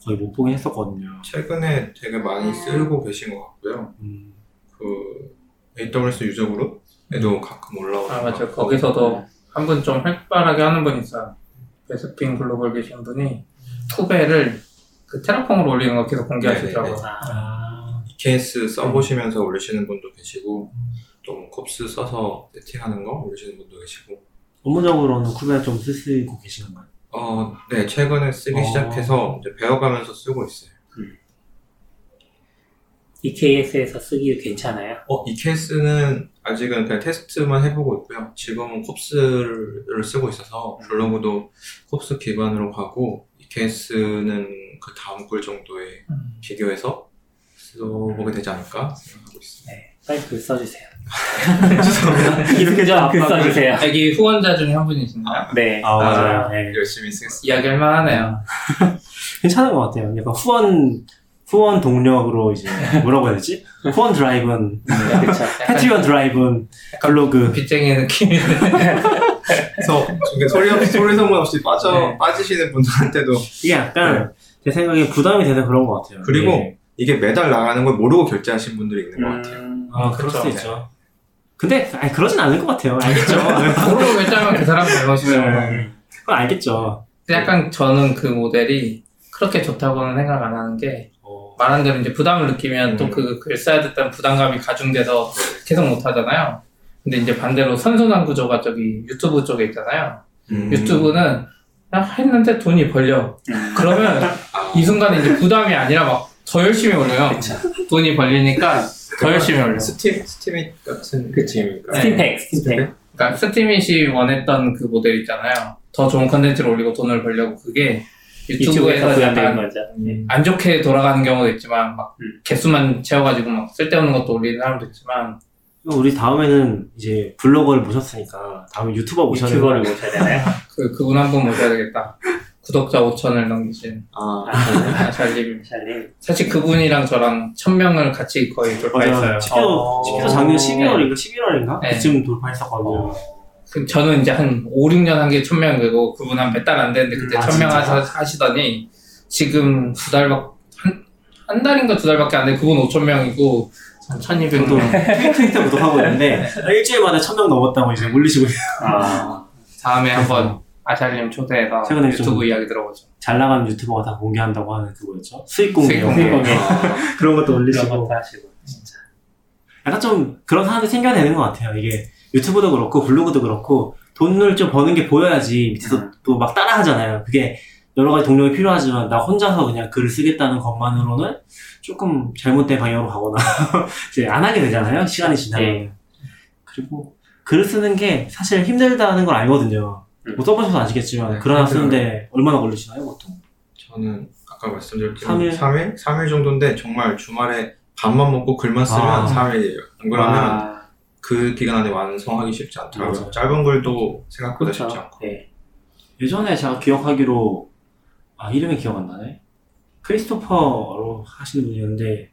Speaker 2: 거의 못 보긴 했었거든요.
Speaker 4: 최근에 되게 많이 쓰고 계신 것 같고요.
Speaker 2: 음,
Speaker 4: 그 AWS 유저 그룹 에도 가끔 올라오고
Speaker 1: 아 맞아요. 거기서도 한 분 좀 활발하게 하는 분 있어요. 베스핀 글로벌 계신 분이 쿠베를 그 테라폼으로 올리는 거 계속 공개하시더라고요.
Speaker 4: 네네네.
Speaker 3: 아,
Speaker 2: 아,
Speaker 4: EKS 써보시면서 올리시는 분도 계시고 또 콥스 써서 세팅하는 거 올리시는 분도 계시고
Speaker 2: 업무적으로는 쿠베 좀 쓰시고 계시는가요?
Speaker 4: 어, 네 최근에 쓰기
Speaker 2: 어.
Speaker 4: 시작해서 이제 배워가면서 쓰고 있어요.
Speaker 3: EKS에서 쓰기 괜찮아요.
Speaker 4: 어, EKS는 아직은 그냥 테스트만 해보고 있고요. 지금은 콥스를 쓰고 있어서 블로그도 콥스 기반으로 가고 EKS는 그 다음 글 정도에
Speaker 1: 음.
Speaker 4: 비교해서 써보게 되지 않을까 생각하고 있습니다.
Speaker 3: 네, 빨리 글 써주세요. 이렇게 좀글 써주세요.
Speaker 1: 여기 후원자 중에 한 분이신가요?
Speaker 3: 네.
Speaker 2: 아, 맞아요. 네.
Speaker 4: 열심히 쓰겠습니다.
Speaker 1: 이야기할 만하네요.
Speaker 2: 괜찮은 것 같아요. 약간 후원 후원 동력으로 이제 뭐라고 해야 되지? 후원 드라이브는
Speaker 3: 그렇죠.
Speaker 2: 패트리언 드라이브는 블로그
Speaker 1: 빚쟁이 느낌이
Speaker 4: 그래서 소리 없이 소리 소문 없이 빠져
Speaker 1: 네.
Speaker 4: 빠지시는 분들한테도
Speaker 2: 이게 약간 제 생각에 부담이 되는 그런 것 같아요.
Speaker 4: 그리고
Speaker 2: 네.
Speaker 4: 이게 매달 나가는 걸 모르고 결제하신 분들이 있는 것 같아요.
Speaker 3: 음,
Speaker 2: 아 그럴
Speaker 1: 그쵸.
Speaker 2: 수도 있죠. 근데 아니, 그러진 않을 것 같아요. 알겠죠.
Speaker 1: 모르고 결제하면 그 사람 잘못이죠.
Speaker 2: 네. 그건 알겠죠.
Speaker 1: 근데 약간 저는 그 모델이 그렇게 좋다고는 생각 안 하는 게
Speaker 2: 어,
Speaker 1: 말한 대로 이제 부담을 느끼면
Speaker 4: 음.
Speaker 1: 또그 글 써야 됐다는 부담감이 가중돼서 계속 못 하잖아요. 근데 이제 반대로 선순환 구조가 저기 유튜브 쪽에 있잖아요.
Speaker 4: 음.
Speaker 1: 유튜브는 야, 했는데 돈이 벌려.
Speaker 3: 음.
Speaker 1: 그러면
Speaker 4: 아,
Speaker 1: 이 순간에 이제 부담이 아니라 막 더 열심히 올려요. 돈이 벌리니까 더 열심히 올려.
Speaker 4: 스팀 Steemit 같은. 게임일까요?
Speaker 3: stimpack, stimpack.
Speaker 1: 그러니까 Steemit이 원했던 그 모델 있잖아요. 더 좋은 컨텐츠를 올리고 돈을 벌려고 그게
Speaker 3: 유튜브에서
Speaker 1: 약간
Speaker 3: 거죠. 네.
Speaker 1: 안 좋게 돌아가는 경우도 있지만 막
Speaker 3: 음.
Speaker 1: 개수만 채워가지고 막 쓸데없는 것도 올리는 사람도 있지만
Speaker 2: 우리 다음에는 이제 블로거를 모셨으니까 다음에 유튜버 모셔야
Speaker 3: 유튜버를
Speaker 2: 거
Speaker 3: 모셔야 되나요?
Speaker 1: 그 그분 한 분 모셔야 되겠다. 구독자 5천을 넘기신
Speaker 2: 아,
Speaker 1: 아샬님.
Speaker 3: 샬님.
Speaker 1: 사실 그분이랑 저랑 1000명을 같이 거의 돌파했어요.
Speaker 2: 치피도,
Speaker 3: 어.
Speaker 2: 치피도 작년 12월인가 11월인가?
Speaker 1: 네.
Speaker 2: 그쯤 돌파했었거든요.
Speaker 1: 그 저는 이제 한 5, 6년 한 게 1000명 되고 그분 한 몇 달 안 됐는데 그때
Speaker 2: 아,
Speaker 1: 1000명
Speaker 2: 진짜?
Speaker 1: 하셔, 하시더니 지금 두 달밖 한, 한 달인가 두 달밖에 안 돼. 그분 5천명이고 한
Speaker 2: 저도
Speaker 1: 1200명.
Speaker 2: 트위터 구독하고 있는데 일주일 만에 1000명 넘었다고 이제 올리시고 있어요.
Speaker 3: 아,
Speaker 1: 다음에 한번 아샬님 초대해서
Speaker 2: 최근에
Speaker 1: 유튜브
Speaker 2: 좀-
Speaker 1: 이야기 들어보죠.
Speaker 2: 잘 나가는 유튜버가 다 공개한다고 하는 그거였죠. 수익 공개.
Speaker 1: 수익 공개.
Speaker 3: 공개.
Speaker 2: 그런 것도
Speaker 3: 그런
Speaker 2: 올리시고.
Speaker 3: 것도 하시고. 진짜.
Speaker 2: 약간 좀 그런 사람들 생겨야 되는 것 같아요. 이게 유튜브도 그렇고 블로그도 그렇고 돈을 좀 버는 게 보여야지 밑에서
Speaker 3: 음.
Speaker 2: 또막 따라 하잖아요. 그게 여러 가지 동력이 필요하지만 나 혼자서 그냥 글을 쓰겠다는 것만으로는 조금 잘못된 방향으로 가거나 이제 안 하게 되잖아요. 시간이 지나면.
Speaker 3: 네.
Speaker 2: 그리고 글을 쓰는 게 사실 힘들다는 걸 알거든요.
Speaker 3: 음.
Speaker 2: 뭐 써보셔서 아시겠지만
Speaker 4: 네,
Speaker 2: 글 하나
Speaker 4: 힘들어요.
Speaker 2: 쓰는데 얼마나 걸리시나요, 보통?
Speaker 4: 저는 아까 말씀드렸지만
Speaker 2: 삼일?
Speaker 4: 3일? 3일 정도인데 정말 주말에 밥만 먹고 글만 쓰면
Speaker 2: 아.
Speaker 4: 3일이에요. 안 그러면
Speaker 3: 와,
Speaker 4: 그 기간 안에 완성하기 쉽지 않더라고요.
Speaker 2: 맞아요.
Speaker 4: 짧은 글도 생각보다
Speaker 3: 그렇죠.
Speaker 4: 쉽지 않고.
Speaker 3: 네.
Speaker 2: 예전에 제가 기억하기로 아 이름이 기억 안 나네. 크리스토퍼 올라 하시는 분이었는데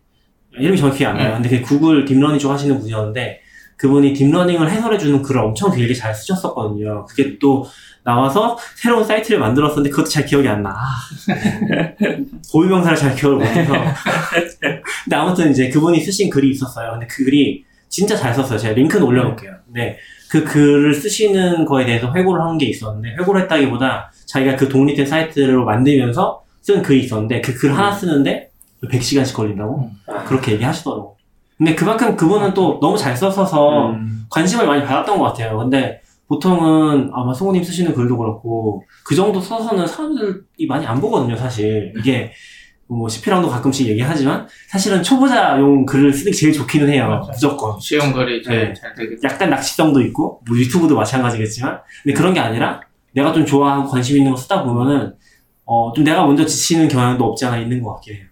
Speaker 2: 이름이 정확히 안 나요.
Speaker 1: 네.
Speaker 2: 근데 그 구글 deep learning 쪽 하시는 분이었는데 그분이 deep learning을 해설해주는 글을 엄청 길게 잘 쓰셨었거든요. 그게 또 나와서 새로운 사이트를 만들었었는데 그것도 잘 기억이 안 나. 아. 고유명사를 잘 기억을 못해서. 근데 아무튼 이제 그분이 쓰신 글이 있었어요. 근데 그 글이 진짜 잘 썼어요. 제가 링크는 올려놓을게요. 근데 그 글을 쓰시는 거에 대해서 회고를 한 게 있었는데 회고를 했다기보다 자기가 그 독립된 사이트를 만들면서 쓴 글이 있었는데 그 글 하나 쓰는데 100시간씩 걸린다고?
Speaker 3: 아,
Speaker 2: 그렇게 얘기하시더라고. 근데 그만큼 그분은 또 너무 잘 써서
Speaker 3: 음,
Speaker 2: 관심을 많이 받았던 것 같아요. 근데 보통은 아마 성우님 쓰시는 글도 그렇고 그 정도 써서는 사람들이 많이 안 보거든요, 사실. 이게 뭐 CP랑도 가끔씩 얘기하지만 사실은 초보자용 글을 쓰는 게 제일 좋기는 해요.
Speaker 1: 맞아요.
Speaker 2: 무조건.
Speaker 1: 쉬운 글이 제일
Speaker 2: 네.
Speaker 1: 잘 되겠죠.
Speaker 2: 약간 낚시성도 있고 뭐 유튜브도 마찬가지겠지만 근데 그런 게 아니라 내가 좀 좋아하고 관심 있는 거 쓰다 보면은 어 좀 내가 먼저 지치는 경향도 없지 않아 있는 것 같긴 해요.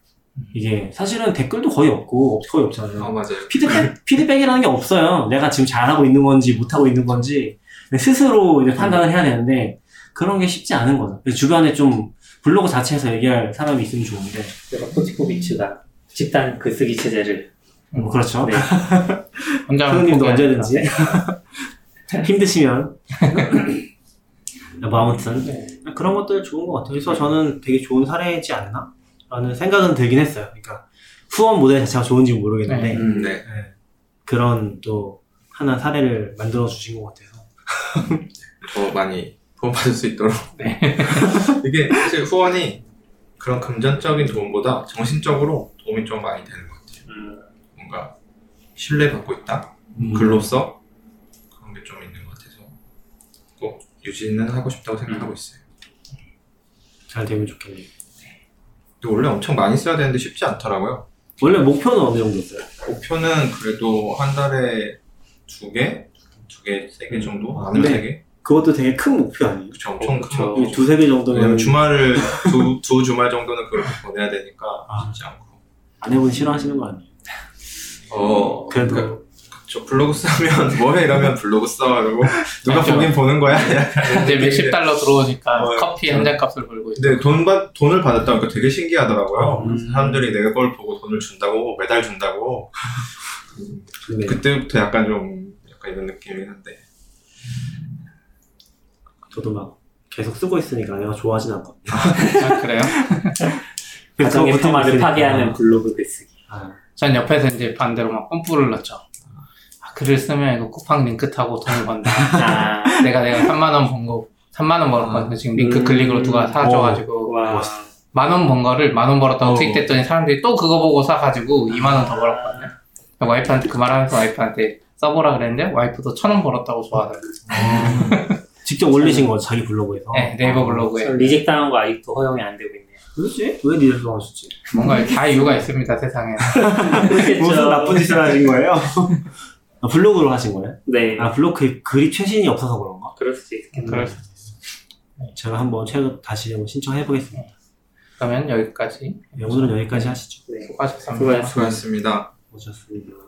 Speaker 2: 이게 사실은 댓글도 거의 없고 거의 없잖아요.
Speaker 4: 아, 맞아요.
Speaker 2: 피드백 피드백이라는 게 없어요. 내가 지금 잘하고 있는 건지 못하고 있는 건지 스스로 이제 판단을 해야 되는데 그런 게 쉽지 않은 거죠. 주변에 좀 블로그 자체에서 얘기할 사람이 있으면 좋은데
Speaker 3: 그래서 포티코비치가 집단 글쓰기 체제를
Speaker 2: 뭐 그렇죠.
Speaker 3: 네.
Speaker 2: 선생님도 언제든지 힘드시면 뭐 아무튼
Speaker 3: 네.
Speaker 2: 그런 것들 좋은 것 같아요. 그래서 저는 되게 좋은 사례지 않나? 라는 생각은 들긴 했어요. 그러니까 후원 모델 자체가 좋은지 는 모르겠는데
Speaker 1: 네.
Speaker 4: 음, 네.
Speaker 2: 네. 그런 또 하나 사례를 만들어 주신 것 같아서
Speaker 4: 더 많이 도움 받을 수 있도록. 이게 사실 후원이 그런 금전적인 도움보다 정신적으로 도움이 좀 많이 되는 것 같아요.
Speaker 3: 음,
Speaker 4: 뭔가 신뢰받고 있다.
Speaker 2: 음.
Speaker 4: 글로써 그런 게 좀 있는 것 같아서 꼭 유지는 하고 싶다고 생각하고 있어요.
Speaker 2: 잘 되면 좋겠네요.
Speaker 4: 근데 원래 엄청 많이 써야 되는데 쉽지 않더라고요.
Speaker 2: 원래 목표는 어느 정도였어요?
Speaker 4: 목표는 그래도 한 달에 두 개, 두 개, 세 개 정도,
Speaker 2: 아, 근데
Speaker 4: 세 개.
Speaker 2: 그것도 되게 큰 목표 아니에요?
Speaker 4: 그쵸, 엄청
Speaker 3: 그쵸.
Speaker 2: 큰이
Speaker 4: 목표죠.
Speaker 2: 두세 개 정도면
Speaker 4: 주말을 두, 두 주말 정도는 그렇게 보내야 되니까
Speaker 2: 아.
Speaker 4: 쉽지 않고.
Speaker 2: 아내분 싫어하시는 거 아니에요?
Speaker 4: 어,
Speaker 2: 그래도
Speaker 4: 그러니까 저 블로그 쓰면 뭐해 이러면 블로그 써 이러고 누가
Speaker 1: 맞죠.
Speaker 4: 보긴 보는 거야.
Speaker 1: 이제 몇십 달러 들어오니까
Speaker 4: 어,
Speaker 1: 커피 한 잔 값을 벌고 있어.
Speaker 4: 근데 돈 받, 돈을 받았다 보니까 되게 신기하더라고요.
Speaker 2: 음.
Speaker 4: 사람들이 내가 걸 보고 돈을 준다고 매달 준다고
Speaker 2: 네.
Speaker 4: 그때부터 약간 좀 약간 이런 느낌이긴 한데
Speaker 2: 저도 막 계속 쓰고 있으니까 아내가 좋아하진 않거든요.
Speaker 1: 아, 그래요?
Speaker 3: 가정의 평화를. 파괴하는 블로그 글쓰기.
Speaker 2: 아,
Speaker 1: 전 옆에서 이제 반대로 막 뽐뿌를 넣죠. 아, 글을 쓰면 이거 쿠팡 링크 타고 돈을 번다.
Speaker 3: 아,
Speaker 1: 내가 내가 3만 원 번 거, 3만 원 벌었거든요. 지금 링크
Speaker 3: 음.
Speaker 1: 클릭으로 누가 사줘가지고
Speaker 3: 와.
Speaker 1: 만원 번 거를 만 원 벌었다고
Speaker 4: 어.
Speaker 1: tweet했더니 사람들이 또 그거 보고 사가지고 2만 원 더 벌었거든요. 와이프한테 그 말하면서 와이프한테 써보라 그랬는데 와이프도 천 원 벌었다고 좋아하더라고요.
Speaker 2: 직접 올리신 거 자기 블로그에서.
Speaker 1: 네, 네이버 블로그에.
Speaker 3: reject 당한 거 아직도 허용이 안 되고 있네요.
Speaker 2: 그렇지? 왜 니들 들어가셨지?
Speaker 1: 뭔가 다 이유가 있습니다 세상에.
Speaker 2: 무슨 나쁜 짓을 하신 거예요? 아, 블로그로 하신 거예요?
Speaker 3: 네.
Speaker 2: 아 블로그 글이 최신이 없어서 그런가?
Speaker 3: 그럴 수도 있겠네요.
Speaker 1: 그럴 수-
Speaker 2: 제가 한번 최근 다시 한번 신청해 보겠습니다.
Speaker 1: 그러면 여기까지
Speaker 2: 네, 오늘은 여기까지 하시죠.
Speaker 3: 네.
Speaker 1: 수고하셨습니다.
Speaker 3: 수고하셨습니다.
Speaker 4: 수고하셨습니다.
Speaker 2: 오셨습니다.